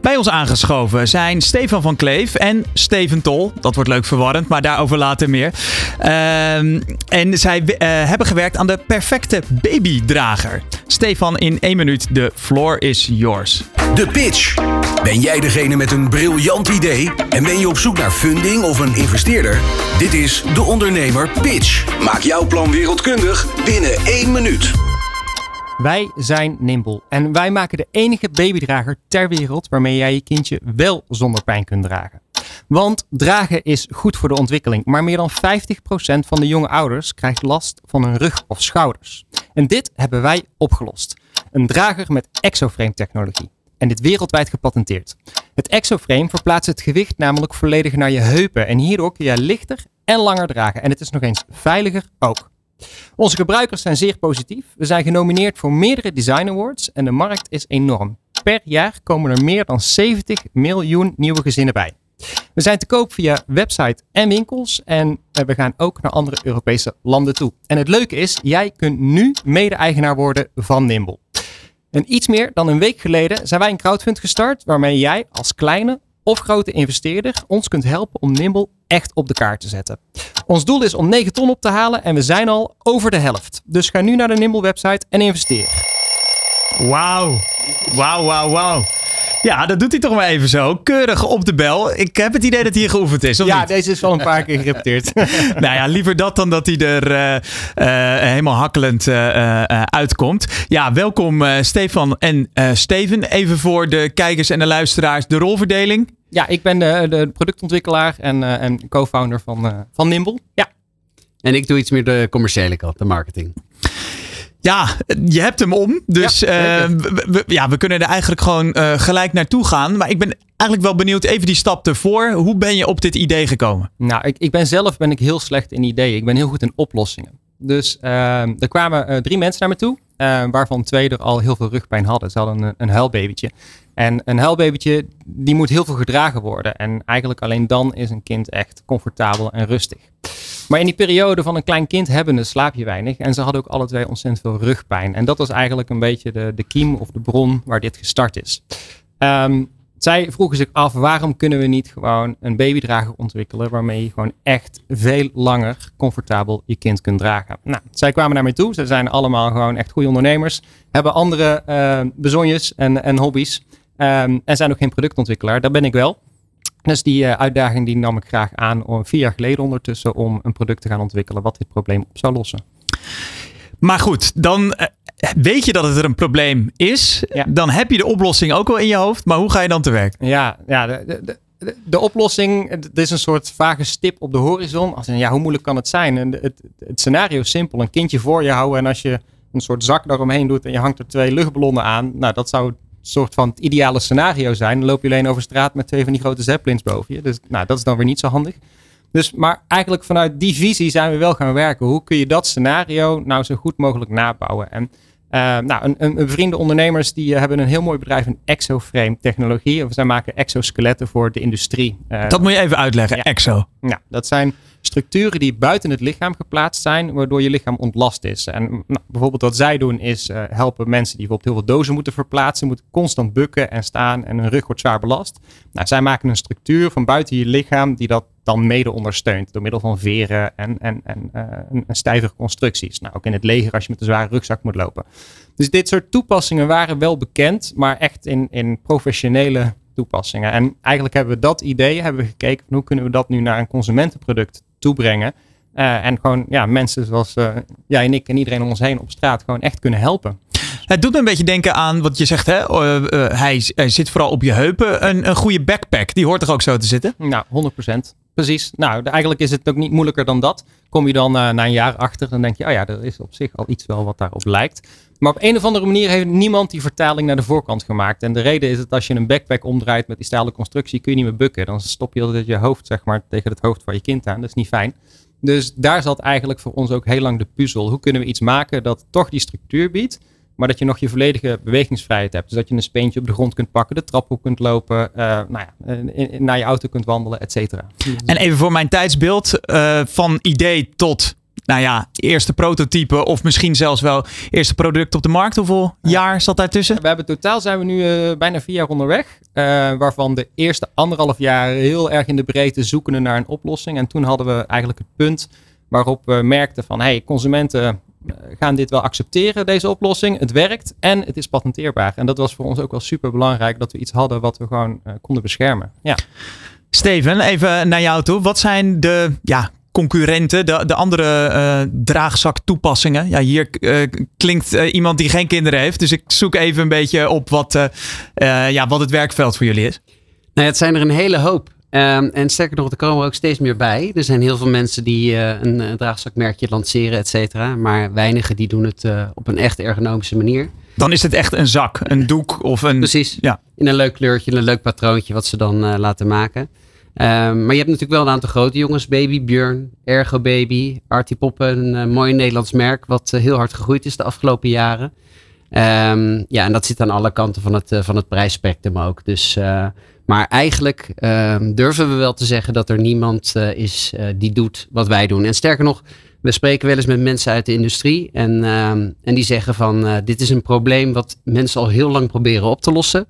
Bij ons aangeschoven zijn Stefan van Kleef en Steven Tol. Dat wordt leuk verwarrend, maar daarover later meer. Uh, en zij uh, hebben gewerkt aan de perfecte babydrager. Stefan, in één minuut, de floor is yours. De pitch. Ben jij degene met een briljant idee en ben je op zoek naar funding of een investeerder? Dit is De Ondernemer Pitch. Maak jouw plan wereldkundig binnen één minuut. Wij zijn Nimble en wij maken de enige babydrager ter wereld waarmee jij je kindje wel zonder pijn kunt dragen. Want dragen is goed voor de ontwikkeling, maar meer dan 50% van de jonge ouders krijgt last van hun rug of schouders. En dit hebben wij opgelost. Een drager met exoframe technologie. En dit wereldwijd gepatenteerd. Het exoframe verplaatst het gewicht namelijk volledig naar je heupen en hierdoor kun je lichter en langer dragen. En het is nog eens veiliger ook. Onze gebruikers zijn zeer positief. We zijn genomineerd voor meerdere design awards en de markt is enorm. Per jaar komen er meer dan 70 miljoen nieuwe gezinnen bij. We zijn te koop via website en winkels en we gaan ook naar andere Europese landen toe. En het leuke is, jij kunt nu mede-eigenaar worden van Nimble. En iets meer dan een week geleden zijn wij een crowdfund gestart waarmee jij als kleine of grote investeerder ons kunt helpen om Nimble echt op de kaart te zetten. Ons doel is om 9 ton op te halen en we zijn al over de helft. Dus ga nu naar de Nimble website en investeer. Wauw. Wauw, wauw, wauw. *laughs* Ja, dat doet hij toch maar even zo. Keurig op de bel. Ik heb het idee dat hij hier geoefend is. Of ja, niet? deze is wel een paar keer gerepeteerd. *laughs* nou ja, liever dat dan dat hij er uh, uh, helemaal hakkelend uh, uitkomt. Ja, welkom Stefan en Steven. Even voor de kijkers en de luisteraars de rolverdeling. Ja, ik ben de, de productontwikkelaar en, en co-founder van, van Nimble. Ja. En ik doe iets meer de commerciële kant, de marketing. Ja, je hebt hem om. Dus ja, uh, we, ja, we kunnen er eigenlijk gewoon uh, gelijk naartoe gaan. Maar ik ben eigenlijk wel benieuwd, even die stap ervoor. Hoe ben je op dit idee gekomen? Nou, ik, ik ben zelf ben ik heel slecht in ideeën. Ik ben heel goed in oplossingen. Dus uh, er kwamen drie mensen naar me toe. waarvan twee er al heel veel rugpijn hadden. Ze hadden een, een huilbabytje. En een huilbabytje, die moet heel veel gedragen worden. En eigenlijk alleen dan is een kind echt comfortabel en rustig. Maar in die periode van een klein kind hebbende slaap je weinig. En ze hadden ook alle twee ontzettend veel rugpijn. En dat was eigenlijk een beetje de, de kiem of de bron waar dit gestart is. Um, zij vroegen zich af, waarom kunnen we niet gewoon een babydrager ontwikkelen waarmee je gewoon echt veel langer comfortabel je kind kunt dragen. Nou, zij kwamen naar mij toe. Ze zijn allemaal gewoon echt goede ondernemers. Hebben andere uh, bezonjes en, en hobby's. Um, en zijn ook geen productontwikkelaar. Dat ben ik wel. Dus die uh, uitdaging die nam ik graag aan om vier jaar geleden ondertussen om een product te gaan ontwikkelen wat dit probleem op zou lossen. Maar goed, dan uh, weet je dat het er een probleem is. Ja. Dan heb je de oplossing ook wel in je hoofd. Maar hoe ga je dan te werk? Ja, ja de, de, de, de oplossing, het is een soort vage stip op de horizon. Als ja, hoe moeilijk kan het zijn? En het, het scenario is simpel. Een kindje voor je houden en als je een soort zak daaromheen doet en je hangt er twee luchtballonnen aan. Nou, dat zou soort van het ideale scenario zijn. Dan loop je alleen over straat met twee van die grote zeppelins boven je. Dus nou, dat is dan weer niet zo handig. Dus, maar eigenlijk vanuit die visie zijn we wel gaan werken. Hoe kun je dat scenario nou zo goed mogelijk nabouwen? En uh, nou, een, een, een vrienden ondernemers die uh, hebben een heel mooi bedrijf in exoframe technologie. Of zij maken exoskeletten voor de industrie. Uh, dat moet je even uitleggen, ja. exo. Ja, dat zijn structuren die buiten het lichaam geplaatst zijn, waardoor je lichaam ontlast is. En nou, bijvoorbeeld wat zij doen is helpen mensen die bijvoorbeeld heel veel dozen moeten verplaatsen, moeten constant bukken en staan en hun rug wordt zwaar belast. Nou, zij maken een structuur van buiten je lichaam die dat dan mede ondersteunt door middel van veren en, en, en, en stijvere constructies. Nou, ook in het leger als je met een zware rugzak moet lopen. Dus dit soort toepassingen waren wel bekend, maar echt in, in professionele toepassingen. En eigenlijk hebben we dat idee, hebben we gekeken hoe kunnen we dat nu naar een consumentenproduct toebrengen. Uh, en gewoon ja, mensen zoals uh, jij en ik en iedereen om ons heen op straat gewoon echt kunnen helpen. Het doet me een beetje denken aan wat je zegt. Hè? Uh, hij, hij, zit vooral op je heupen. Een, een goede backpack, die hoort toch ook zo te zitten? Nou, 100%. Precies. Nou, eigenlijk is het ook niet moeilijker dan dat. Kom je dan na een jaar achter, dan denk je, oh ja, er is op zich al iets wel wat daarop lijkt. Maar op een of andere manier heeft niemand die vertaling naar de voorkant gemaakt. En de reden is dat als je een backpack omdraait met die stalen constructie, kun je niet meer bukken. Dan stop je altijd je hoofd zeg maar, tegen het hoofd van je kind aan. Dat is niet fijn. Dus daar zat eigenlijk voor ons ook heel lang de puzzel. Hoe kunnen we iets maken dat toch die structuur biedt, maar dat je nog je volledige bewegingsvrijheid hebt. Dus dat je een speentje op de grond kunt pakken, de trap op kunt lopen, uh, nou ja, in, in, naar je auto kunt wandelen, et cetera. En even voor mijn tijdsbeeld, uh, van idee tot nou ja, eerste prototype of misschien zelfs wel eerste product op de markt. Hoeveel jaar zat daartussen? We hebben totaal zijn we nu uh, bijna vier jaar onderweg. Waarvan de eerste anderhalf jaar heel erg in de breedte zoekende naar een oplossing. En toen hadden we eigenlijk het punt waarop we merkten van hey, consumenten gaan dit wel accepteren, deze oplossing. Het werkt en het is patenteerbaar. En dat was voor ons ook wel super belangrijk dat we iets hadden wat we gewoon uh, konden beschermen. Ja. Steven, even naar jou toe. Wat zijn de ja, concurrenten, de, de andere uh, draagzak toepassingen. Ja, hier uh, klinkt uh, iemand die geen kinderen heeft. Dus ik zoek even een beetje op wat, ja, wat het werkveld voor jullie is. Nou, het zijn er een hele hoop. Um, en sterker nog, er komen er ook steeds meer bij. Er zijn heel veel mensen die een, een draagzakmerkje lanceren, et cetera. Maar weinigen die doen het op een echt ergonomische manier. Dan is het echt een zak, een doek of een... Precies, ja. in een leuk kleurtje, een leuk patroontje wat ze dan laten maken. Um, maar je hebt natuurlijk wel een aantal grote jongens. Baby, Björn, Ergo Baby, Artie Poppen. Een mooi Nederlands merk wat heel hard gegroeid is de afgelopen jaren. Um, ja, en dat zit aan alle kanten van het, van het prijsspectrum ook. Dus, maar eigenlijk ehm, durven we wel te zeggen dat er niemand is die doet wat wij doen. En sterker nog, we spreken wel eens met mensen uit de industrie. En, en die zeggen van dit is een probleem wat mensen al heel lang proberen op te lossen.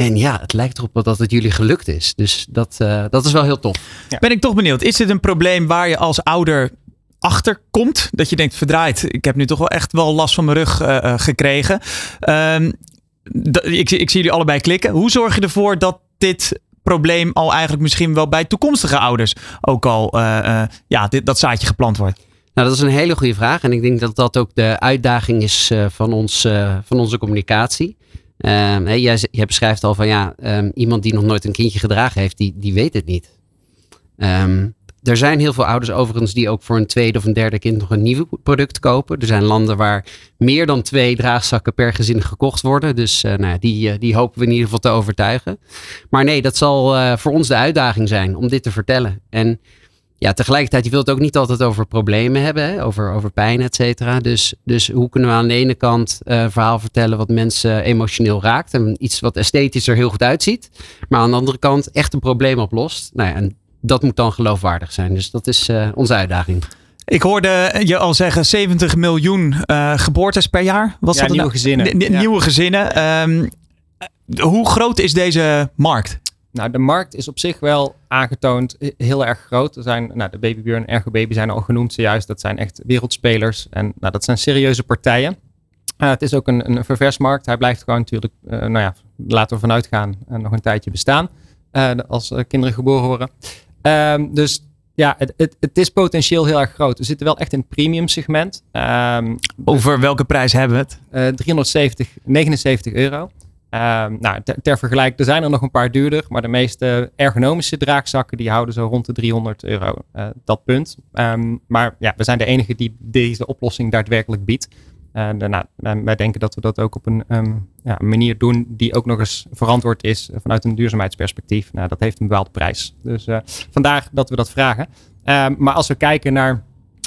En ja, het lijkt erop dat het jullie gelukt is. Dus dat, uh, dat is wel heel tof. Ja. Ben ik toch benieuwd. Is dit een probleem waar je als ouder achter komt? Dat je denkt, verdraaid, ik heb nu toch wel echt wel last van mijn rug uh, gekregen. Um, ik, ik zie jullie allebei klikken. Hoe zorg je ervoor dat dit probleem al eigenlijk misschien wel bij toekomstige ouders ook al uh, ja, dit, dat zaadje geplant wordt? Nou, dat is een hele goede vraag. En ik denk dat dat ook de uitdaging is van, ons, van onze communicatie. Um, jij, beschrijft al van ja, um, iemand die nog nooit een kindje gedragen heeft, die, die weet het niet. Um, er zijn heel veel ouders overigens die ook voor een tweede of een derde kind nog een nieuw product kopen. Er zijn landen waar meer dan twee draagzakken per gezin gekocht worden. Dus uh, nou, die, uh, die hopen we in ieder geval te overtuigen. Maar nee, dat zal uh, voor ons de uitdaging zijn om dit te vertellen. En ja, tegelijkertijd, je wilt het ook niet altijd over problemen hebben, hè? Over, over pijn, et cetera. Dus, dus hoe kunnen we aan de ene kant een verhaal vertellen wat mensen emotioneel raakt en iets wat esthetisch er heel goed uitziet, maar aan de andere kant echt een probleem oplost. Nou ja, en dat moet dan geloofwaardig zijn. Dus dat is uh, onze uitdaging. Ik hoorde je al zeggen 70 miljoen uh, geboortes per jaar. Was ja, dat nieuwe nou? gezinnen. Ja. Nieuwe gezinnen. Um, hoe groot is deze markt? Nou, de markt is op zich wel aangetoond heel erg groot. Er zijn, nou, de Babybuur en Ergo Baby zijn al genoemd zojuist. Dat zijn echt wereldspelers. En nou, dat zijn serieuze partijen. Uh, het is ook een, een verversmarkt. Hij blijft gewoon natuurlijk, uh, nou ja, laten we vanuit gaan, uh, nog een tijdje bestaan. als kinderen geboren worden. Ehm, dus ja, het, het, het, is potentieel heel erg groot. We zitten wel echt in het premium segment. Um, Over welke prijs hebben we het? 370, 79 euro. Um, nou, ter, ter vergelijking, er zijn er nog een paar duurder, maar de meeste ergonomische draagzakken die houden zo rond de 300 euro. Uh, dat punt. Um, maar ja, we zijn de enige die deze oplossing daadwerkelijk biedt. Uh, daarna, wij denken dat we dat ook op een um, ja, manier doen die ook nog eens verantwoord is vanuit een duurzaamheidsperspectief. Nou, dat heeft een bepaalde prijs. Dus uh, vandaar dat we dat vragen. Uh, maar als we kijken naar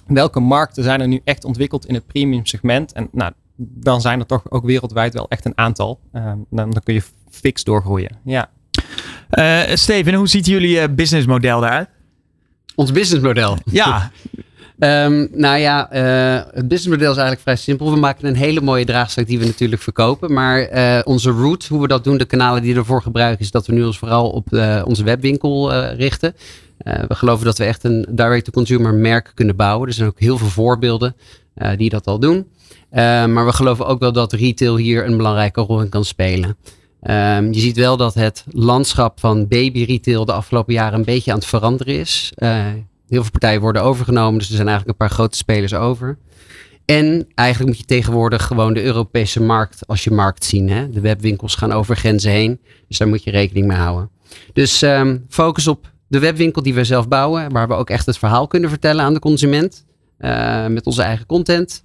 welke markten zijn er nu echt ontwikkeld in het premium segment. En nou, dan zijn er toch ook wereldwijd wel echt een aantal. dan, dan kun je fix doorgroeien. Ja. Steven, hoe ziet jullie businessmodel eruit? Ons businessmodel? Ja. *laughs* Um, nou ja, uh, het businessmodel is eigenlijk vrij simpel. We maken een hele mooie draagstok die we natuurlijk verkopen. Maar uh, onze route, hoe we dat doen, de kanalen die we ervoor gebruiken, is dat we nu ons vooral op uh, onze webwinkel richten. we geloven dat we echt een direct-to-consumer merk kunnen bouwen. Er zijn ook heel veel voorbeelden die dat al doen. maar we geloven ook wel dat retail hier een belangrijke rol in kan spelen. Um, je ziet wel dat het landschap van baby retail de afgelopen jaren een beetje aan het veranderen is. Heel veel partijen worden overgenomen, dus er zijn eigenlijk een paar grote spelers over. En eigenlijk moet je tegenwoordig gewoon de Europese markt als je markt zien. Hè? De webwinkels gaan over grenzen heen, dus daar moet je rekening mee houden. Dus um, focus op de webwinkel die we zelf bouwen, waar we ook echt het verhaal kunnen vertellen aan de consument. Uh, met onze eigen content.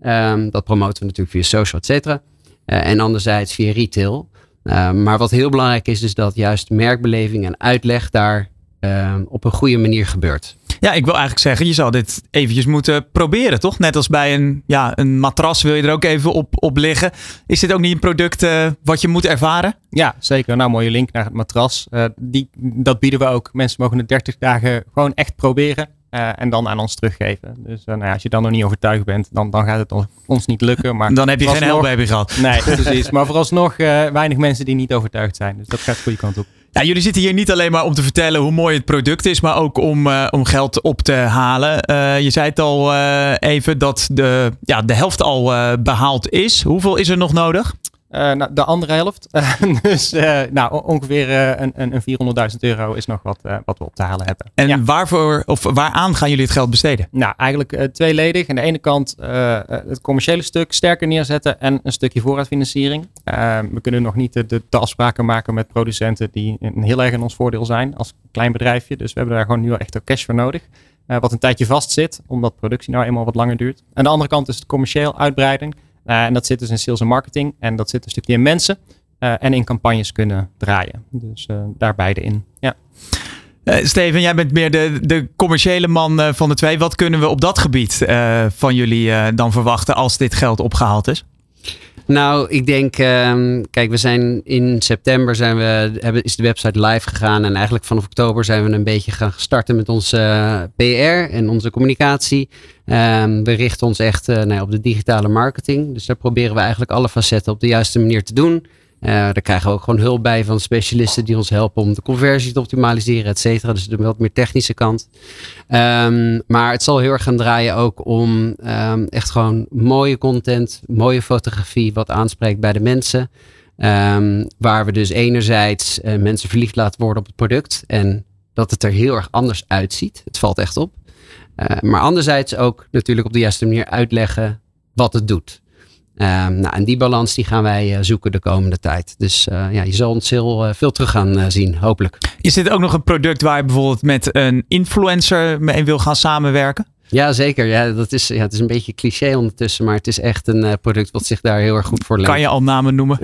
Um, dat promoten we natuurlijk via social, et cetera. Uh, en anderzijds via retail. Uh, maar wat heel belangrijk is, is dat juist merkbeleving en uitleg daar op een goede manier gebeurt. Ja, ik wil eigenlijk zeggen, je zou dit eventjes moeten proberen, toch? Net als bij een, ja, een matras wil je er ook even op, op liggen. Is dit ook niet een product uh, wat je moet ervaren? Ja, zeker. Nou, mooie link naar het matras. Uh, die, dat bieden we ook. Mensen mogen het 30 dagen gewoon echt proberen. Uh, en dan aan ons teruggeven. Dus nou ja, als je dan nog niet overtuigd bent, dan, dan gaat het ons, ons niet lukken. Maar dan heb je geen helbaby gehad. Nee, precies. Maar vooralsnog weinig mensen die niet overtuigd zijn. Dus dat gaat de goede kant op. Jullie zitten hier niet alleen maar om te vertellen hoe mooi het product is, maar ook om, uh, om geld op te halen. Uh, je zei het al uh, even dat de, ja, de helft al behaald is. Hoeveel is er nog nodig? Uh, nou, de andere helft. *laughs* dus uh, nou, ongeveer uh, een, een 400.000 euro is nog wat, wat we op te halen hebben. En ja. waarvoor, of waaraan gaan jullie het geld besteden? Nou, eigenlijk tweeledig. Aan de ene kant het commerciële stuk sterker neerzetten en een stukje voorraadfinanciering. we kunnen nog niet de, de, de, afspraken maken met producenten die heel erg in ons voordeel zijn als klein bedrijfje. Dus we hebben daar gewoon nu echt cash voor nodig. wat een tijdje vast zit, omdat productie nou eenmaal wat langer duurt. Aan de andere kant is het commercieel uitbreiding. Uh, en dat zit dus in sales en marketing. En dat zit een stukje in mensen. Uh, en in campagnes kunnen draaien. Dus uh, daar beide in. Ja. Steven, jij bent meer de, de commerciële man van de twee. Wat kunnen we op dat gebied van jullie dan verwachten als dit geld opgehaald is? Nou, ik denk, um, kijk, we zijn in september zijn we, hebben, is de website live gegaan. En eigenlijk vanaf oktober zijn we een beetje gaan starten met onze uh, PR en onze communicatie. Um, we richten ons echt uh, nou, op de digitale marketing. Dus daar proberen we eigenlijk alle facetten op de juiste manier te doen. Uh, daar krijgen we ook gewoon hulp bij van specialisten die ons helpen om de conversie te optimaliseren, et cetera. Dus de wat meer technische kant. Um, maar het zal heel erg gaan draaien ook om um, echt gewoon mooie content, mooie fotografie, wat aanspreekt bij de mensen. Um, waar we dus enerzijds uh, mensen verliefd laten worden op het product en dat het er heel erg anders uitziet. Het valt echt op. Uh, maar anderzijds ook natuurlijk op de juiste manier uitleggen wat het doet. Um, nou, en die balans die gaan wij uh, zoeken de komende tijd. Dus uh, ja, je zal ons heel uh, veel terug gaan zien, hopelijk. Is dit ook nog een product waar je bijvoorbeeld met een influencer mee wil gaan samenwerken? Ja, zeker. Ja, dat is, ja, het is een beetje cliché ondertussen, maar het is echt een product wat zich daar heel erg goed voor leent. Kan je al namen noemen?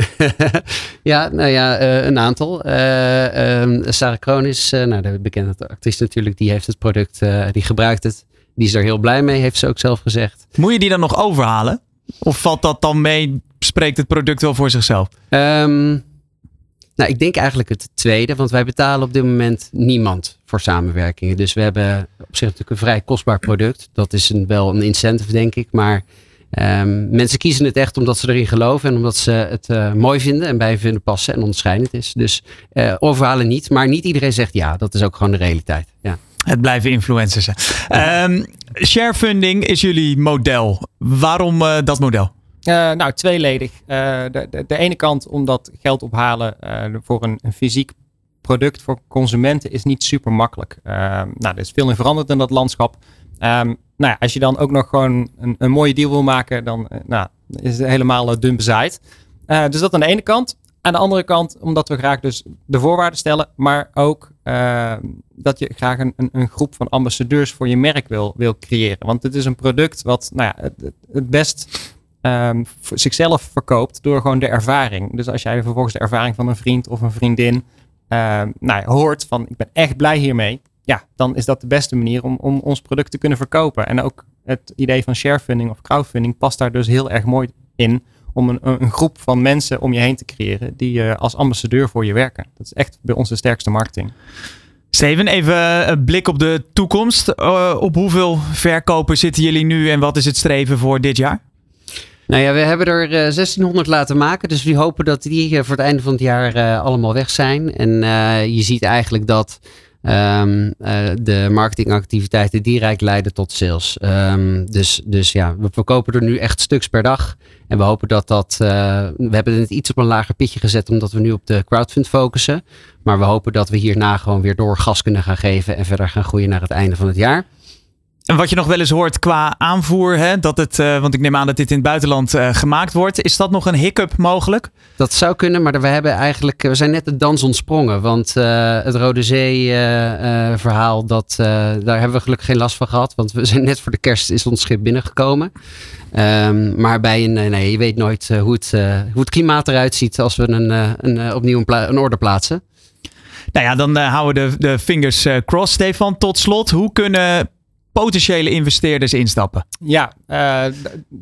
*laughs* ja, nou ja, een aantal. Um, Sarah Kroon is, nou, de bekende actrice natuurlijk, die heeft het product, die gebruikt het. Die is er heel blij mee, heeft ze ook zelf gezegd. Moet je die dan nog overhalen? Of valt dat dan mee? Spreekt het product wel voor zichzelf? Um, nou, ik denk eigenlijk het tweede, want wij betalen op dit moment niemand voor samenwerkingen. Dus we hebben op zich natuurlijk een vrij kostbaar product. Dat is een, wel een incentive, denk ik. Maar um, mensen kiezen het echt omdat ze erin geloven en omdat ze het uh, mooi vinden en bij vinden passen en onderscheidend is. Dus uh, overhalen niet, maar niet iedereen zegt ja. Dat is ook gewoon de realiteit. Ja. Het blijven influencers. Um, sharefunding is jullie model. Waarom uh, dat model? Uh, nou, tweeledig. Uh, de, de, ene kant omdat geld ophalen voor een, een, fysiek product voor consumenten is niet super makkelijk. nou, er is veel in veranderd in dat landschap. Um, nou ja, als je dan ook nog gewoon een, een mooie deal wil maken, dan nou, is het helemaal dun bezaaid. dus dat aan de ene kant. Aan de andere kant, omdat we graag dus de voorwaarden stellen, maar ook uh, dat je graag een, een, een, groep van ambassadeurs voor je merk wil, wil creëren. Want het is een product wat nou ja, het, het best ehm, zichzelf verkoopt door gewoon de ervaring. Dus als jij vervolgens de ervaring van een vriend of een vriendin ehm, nou, hoort van ik ben echt blij hiermee. Ja, dan is dat de beste manier om, om ons product te kunnen verkopen. En ook het idee van sharefunding of crowdfunding past daar dus heel erg mooi in om een, een groep van mensen om je heen te creëren die uh, als ambassadeur voor je werken. Dat is echt bij ons de sterkste marketing. Steven, even een blik op de toekomst. Uh, op hoeveel verkopen zitten jullie nu en wat is het streven voor dit jaar? Nou ja, we hebben er uh, 1600 laten maken. Dus we hopen dat die uh, voor het einde van het jaar allemaal weg zijn. En je ziet eigenlijk dat Um, de marketingactiviteiten direct leiden tot sales. Um, dus, dus ja, we verkopen er nu echt stuks per dag. En we hopen dat dat. Uh, we hebben het iets op een lager pitje gezet, omdat we nu op de crowdfund focussen. Maar we hopen dat we hierna gewoon weer door gas kunnen gaan geven en verder gaan groeien naar het einde van het jaar. En wat je nog wel eens hoort qua aanvoer, hè, dat het, uh, want ik neem aan dat dit in het buitenland uh, gemaakt wordt. Is dat nog een hiccup mogelijk? Dat zou kunnen, maar we hebben eigenlijk, we zijn net de dans ontsprongen. Want uh, het Rode Zee verhaal, dat, daar hebben we gelukkig geen last van gehad. Want we zijn net voor de kerst is ons schip binnengekomen. Um, maar bij een, nee, je weet nooit hoe, het, hoe het klimaat eruit ziet als we een, een, opnieuw een, een order plaatsen. Nou ja, dan houden we de, de fingers crossed, Stefan. Tot slot, hoe kunnen potentiële investeerders instappen? Ja, uh,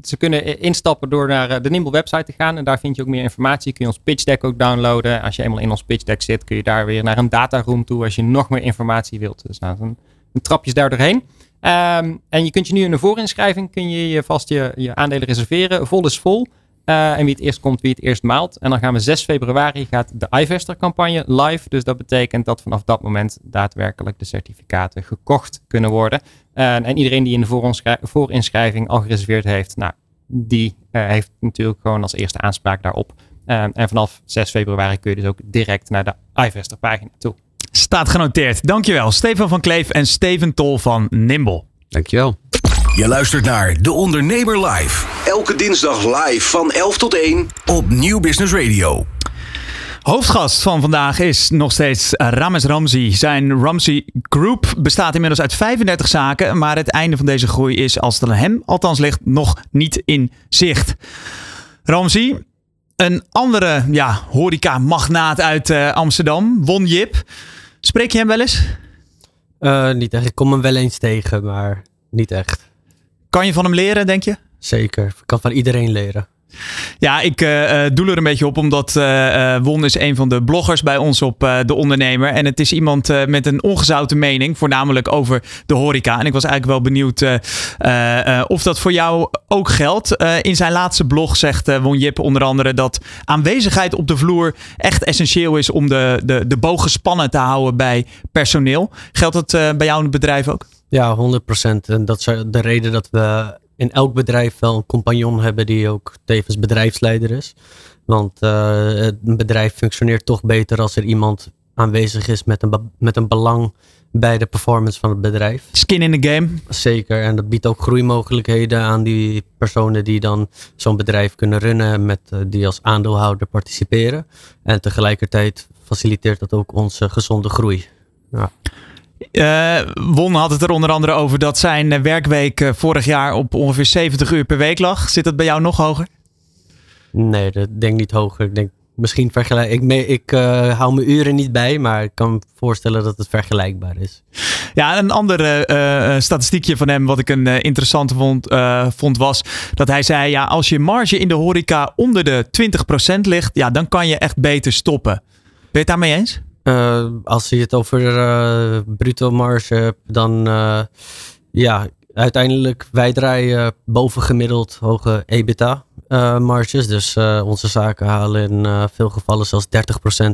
ze kunnen instappen door naar eh, de Nimble website te gaan. En daar vind je ook meer informatie. Kun je ons pitch deck ook downloaden. Als je eenmaal in ons pitch deck zit, kun je daar weer naar een dataroom toe als je nog meer informatie wilt. Dus nou, een, een trapjes daar doorheen. Um, en je kunt je nu in de voorinschrijving kun je, je vast je, je aandelen reserveren. Vol is vol. Uh, en wie het eerst komt, wie het eerst maalt. En dan gaan we 6 februari gaat de iVester campagne live. Dus dat betekent dat vanaf dat moment daadwerkelijk de certificaten gekocht kunnen worden. Uh, en iedereen die in de voorinschrijving al gereserveerd heeft, nou, die uh, heeft natuurlijk gewoon als eerste aanspraak daarop. en vanaf 6 februari kun je dus ook direct naar de iVester pagina toe. Staat genoteerd. Dankjewel Stefan van Kleef en Steven Tol van Nimble. Dankjewel. Je luistert naar De Ondernemer Live. Elke dinsdag live van 11 tot 1 op Nieuw Business Radio. Hoofdgast van vandaag is nog steeds Rames Ramzi. Zijn Ramzi Group bestaat inmiddels uit 35 zaken, maar het einde van deze groei is, als het aan hem althans ligt, nog niet in zicht. Ramzi, een andere ja, horeca-magnaat uit uh, Amsterdam, Won Jip. Spreek je hem wel eens? Uh, niet echt. Ik kom hem wel eens tegen, maar niet echt. Kan je van hem leren, denk je? Zeker. Ik kan van iedereen leren. Ja, ik uh, doe er een beetje op, omdat uh, Won is een van de bloggers bij ons op uh, De Ondernemer. En het is iemand met een ongezouten mening, voornamelijk over de horeca. En ik was eigenlijk wel benieuwd of dat voor jou ook geldt. in zijn laatste blog zegt Won Jip onder andere dat aanwezigheid op de vloer echt essentieel is om de, de, de boog gespannen te houden bij personeel. Geldt dat bij jou in het bedrijf ook? Ja, 100%. En dat is de reden dat we in elk bedrijf wel een compagnon hebben die ook tevens bedrijfsleider is. Want uh, het bedrijf functioneert toch beter als er iemand aanwezig is met een, met een belang bij de performance van het bedrijf. Skin in the game. Zeker. En dat biedt ook groeimogelijkheden aan die personen die dan zo'n bedrijf kunnen runnen, met, uh, die als aandeelhouder participeren. En tegelijkertijd faciliteert dat ook onze gezonde groei. Ja. Uh, Won had het er onder andere over dat zijn eh, werkweek uh, vorig jaar op ongeveer 70 uur per week lag. Zit dat bij jou nog hoger? Nee, dat denk niet hoger. Ik denk misschien vergelijk. Ik, ik uh, hou mijn uren niet bij, maar ik kan me voorstellen dat het vergelijkbaar is. Ja, een ander uh, statistiekje van hem, wat ik een interessante vond, vond, was dat hij zei: ja, als je marge in de horeca onder de 20% ligt, ja, dan kan je echt beter stoppen. Ben je het daarmee eens? Uh, als je het over uh, bruto marge hebt, dan uh, ja, uiteindelijk wij draaien bovengemiddeld hoge EBITDA marges. Dus onze zaken halen in veel gevallen zelfs 30%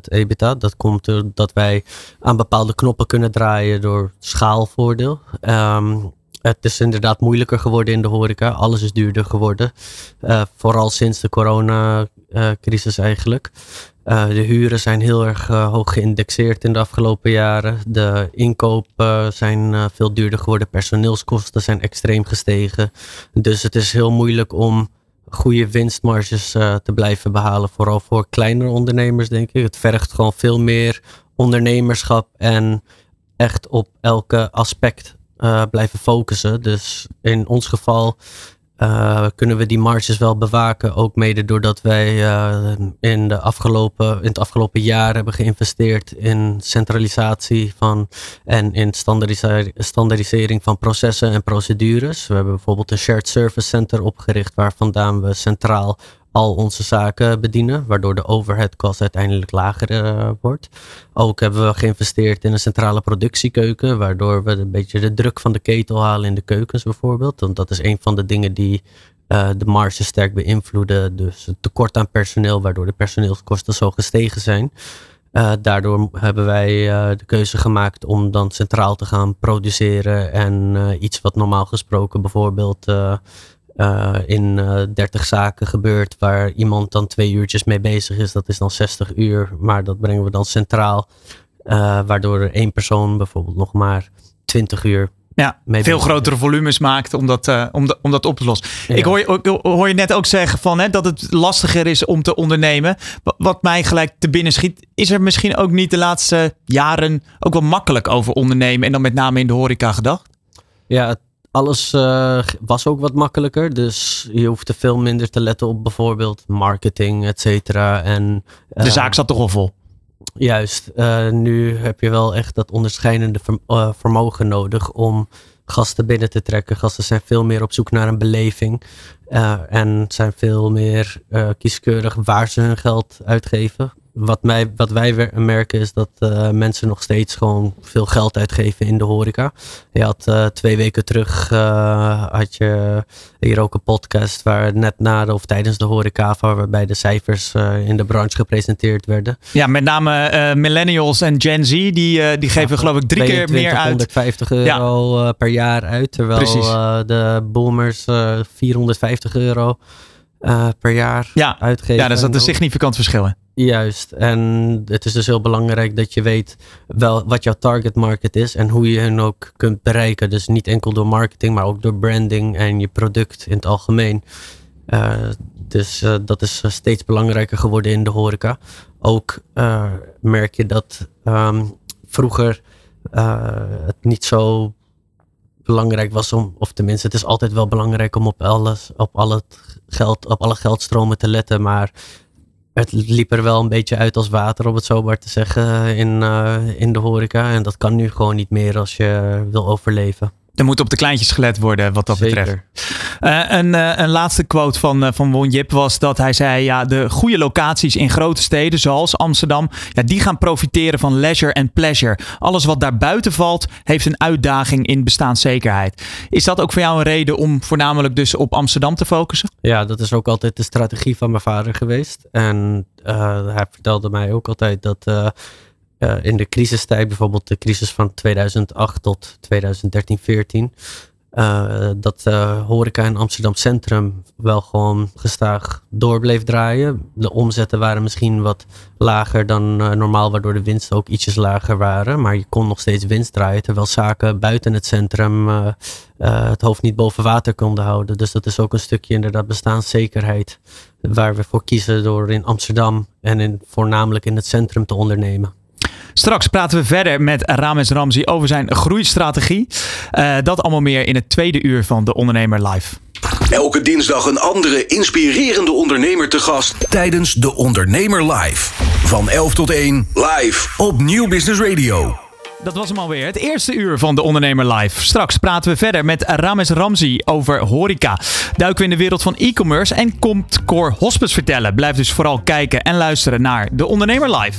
EBITDA. Dat komt doordat wij aan bepaalde knoppen kunnen draaien door schaalvoordeel. Um, het is inderdaad moeilijker geworden in de horeca. Alles is duurder geworden. vooral sinds de coronacrisis eigenlijk. Uh, de huren zijn heel erg uh, hoog geïndexeerd in de afgelopen jaren. De inkopen zijn uh, veel duurder geworden. Personeelskosten zijn extreem gestegen. Dus het is heel moeilijk om goede winstmarges te blijven behalen. Vooral voor kleinere ondernemers, denk ik. Het vergt gewoon veel meer ondernemerschap en echt op elke aspect blijven focussen. Dus in ons geval uh, kunnen we die marges wel bewaken. Ook mede doordat wij uh, in, de afgelopen, in het afgelopen jaar hebben geïnvesteerd in centralisatie van en in standaardisering van processen en procedures. We hebben bijvoorbeeld een shared service center opgericht waar vandaan we centraal al onze zaken bedienen, waardoor de overhead cost uiteindelijk lager uh, wordt. Ook hebben we geïnvesteerd in een centrale productiekeuken, waardoor we een beetje de druk van de ketel halen in de keukens bijvoorbeeld. Want dat is een van de dingen die uh, de marge sterk beïnvloeden. Dus het tekort aan personeel, waardoor de personeelskosten zo gestegen zijn. Uh, daardoor hebben wij de keuze gemaakt om dan centraal te gaan produceren en iets wat normaal gesproken bijvoorbeeld uh, in uh, eh, 30 zaken gebeurt waar iemand dan twee uurtjes mee bezig is. Dat is dan 60 uur, maar dat brengen we dan centraal. Uh, waardoor er één persoon bijvoorbeeld nog maar 20 uur ja, veel grotere volumes maakt om dat, om, om dat op te lossen. Ik, hoor, ik hoor je net ook zeggen van, hè, dat het lastiger is om te ondernemen. Wat mij gelijk te binnen schiet, is er misschien ook niet de laatste jaren ook wel makkelijk over ondernemen en dan met name in de horeca gedacht? Ja, alles uh, was ook wat makkelijker. Dus je hoefde veel minder te letten op bijvoorbeeld marketing, et cetera. En, uh, de zaak zat toch al vol? Juist. Uh, nu heb je wel echt dat onderscheidende vermogen nodig om gasten binnen te trekken. Gasten zijn veel meer op zoek naar een beleving. en zijn veel meer kieskeurig waar ze hun geld uitgeven wat, mij, wat wij merken is dat uh, mensen nog steeds gewoon veel geld uitgeven in de horeca. Je had uh, twee weken terug uh, had je hier ook een podcast waar net na de, of tijdens de horeca waarbij de cijfers in de branche gepresenteerd werden. Ja, met name millennials en Gen Z die, die geven geloof ik drie keer meer uit. 150 euro ja. per jaar uit, terwijl de boomers 450 euro per jaar ja. uitgeven. Ja, dat is een significant verschil. Hè? Juist. En het is dus heel belangrijk dat je weet wel wat jouw target market is en hoe je hen ook kunt bereiken. Dus niet enkel door marketing, maar ook door branding en je product in het algemeen. Uh, dus uh, dat is steeds belangrijker geworden in de horeca. Ook merk je dat um, vroeger het niet zo belangrijk was om, of tenminste, het is altijd wel belangrijk om op alles, op al het geld, op alle geldstromen te letten, maar het liep er wel een beetje uit als water, om het zo maar te zeggen, in, uh, in de horeca. En dat kan nu gewoon niet meer als je wil overleven. Er moet op de kleintjes gelet worden wat dat Zeker. betreft. Uh, een, uh, een laatste quote van, uh, van Won Jip was dat hij zei: ja, de goede locaties in grote steden zoals Amsterdam, ja, die gaan profiteren van leisure en pleasure. Alles wat daarbuiten valt, heeft een uitdaging in bestaanszekerheid. Is dat ook voor jou een reden om voornamelijk dus op Amsterdam te focussen? Ja, dat is ook altijd de strategie van mijn vader geweest. En hij vertelde mij ook altijd dat uh, in de crisistijd, bijvoorbeeld de crisis van 2008 tot 2013, 14, uh, dat uh, horeca in Amsterdam Centrum wel gewoon gestaag door bleef draaien. De omzetten waren misschien wat lager dan normaal, waardoor de winsten ook ietsjes lager waren. Maar je kon nog steeds winst draaien, terwijl zaken buiten het centrum het hoofd niet boven water konden houden. Dus dat is ook een stukje inderdaad bestaanszekerheid, waar we voor kiezen door in Amsterdam en in, voornamelijk in het centrum te ondernemen. Straks praten we verder met Rames Ramzi over zijn groeistrategie. Uh, dat allemaal meer in het tweede uur van De Ondernemer Live. Elke dinsdag een andere inspirerende ondernemer te gast tijdens De Ondernemer Live. Van 11 tot 1 live op Nieuw Business Radio. Dat was hem alweer. Het eerste uur van de Ondernemer Live. Straks praten we verder met Rames Ramzi over horeca. Duiken we in de wereld van e-commerce en komt Core Hospice vertellen. Blijf dus vooral kijken en luisteren naar de Ondernemer Live.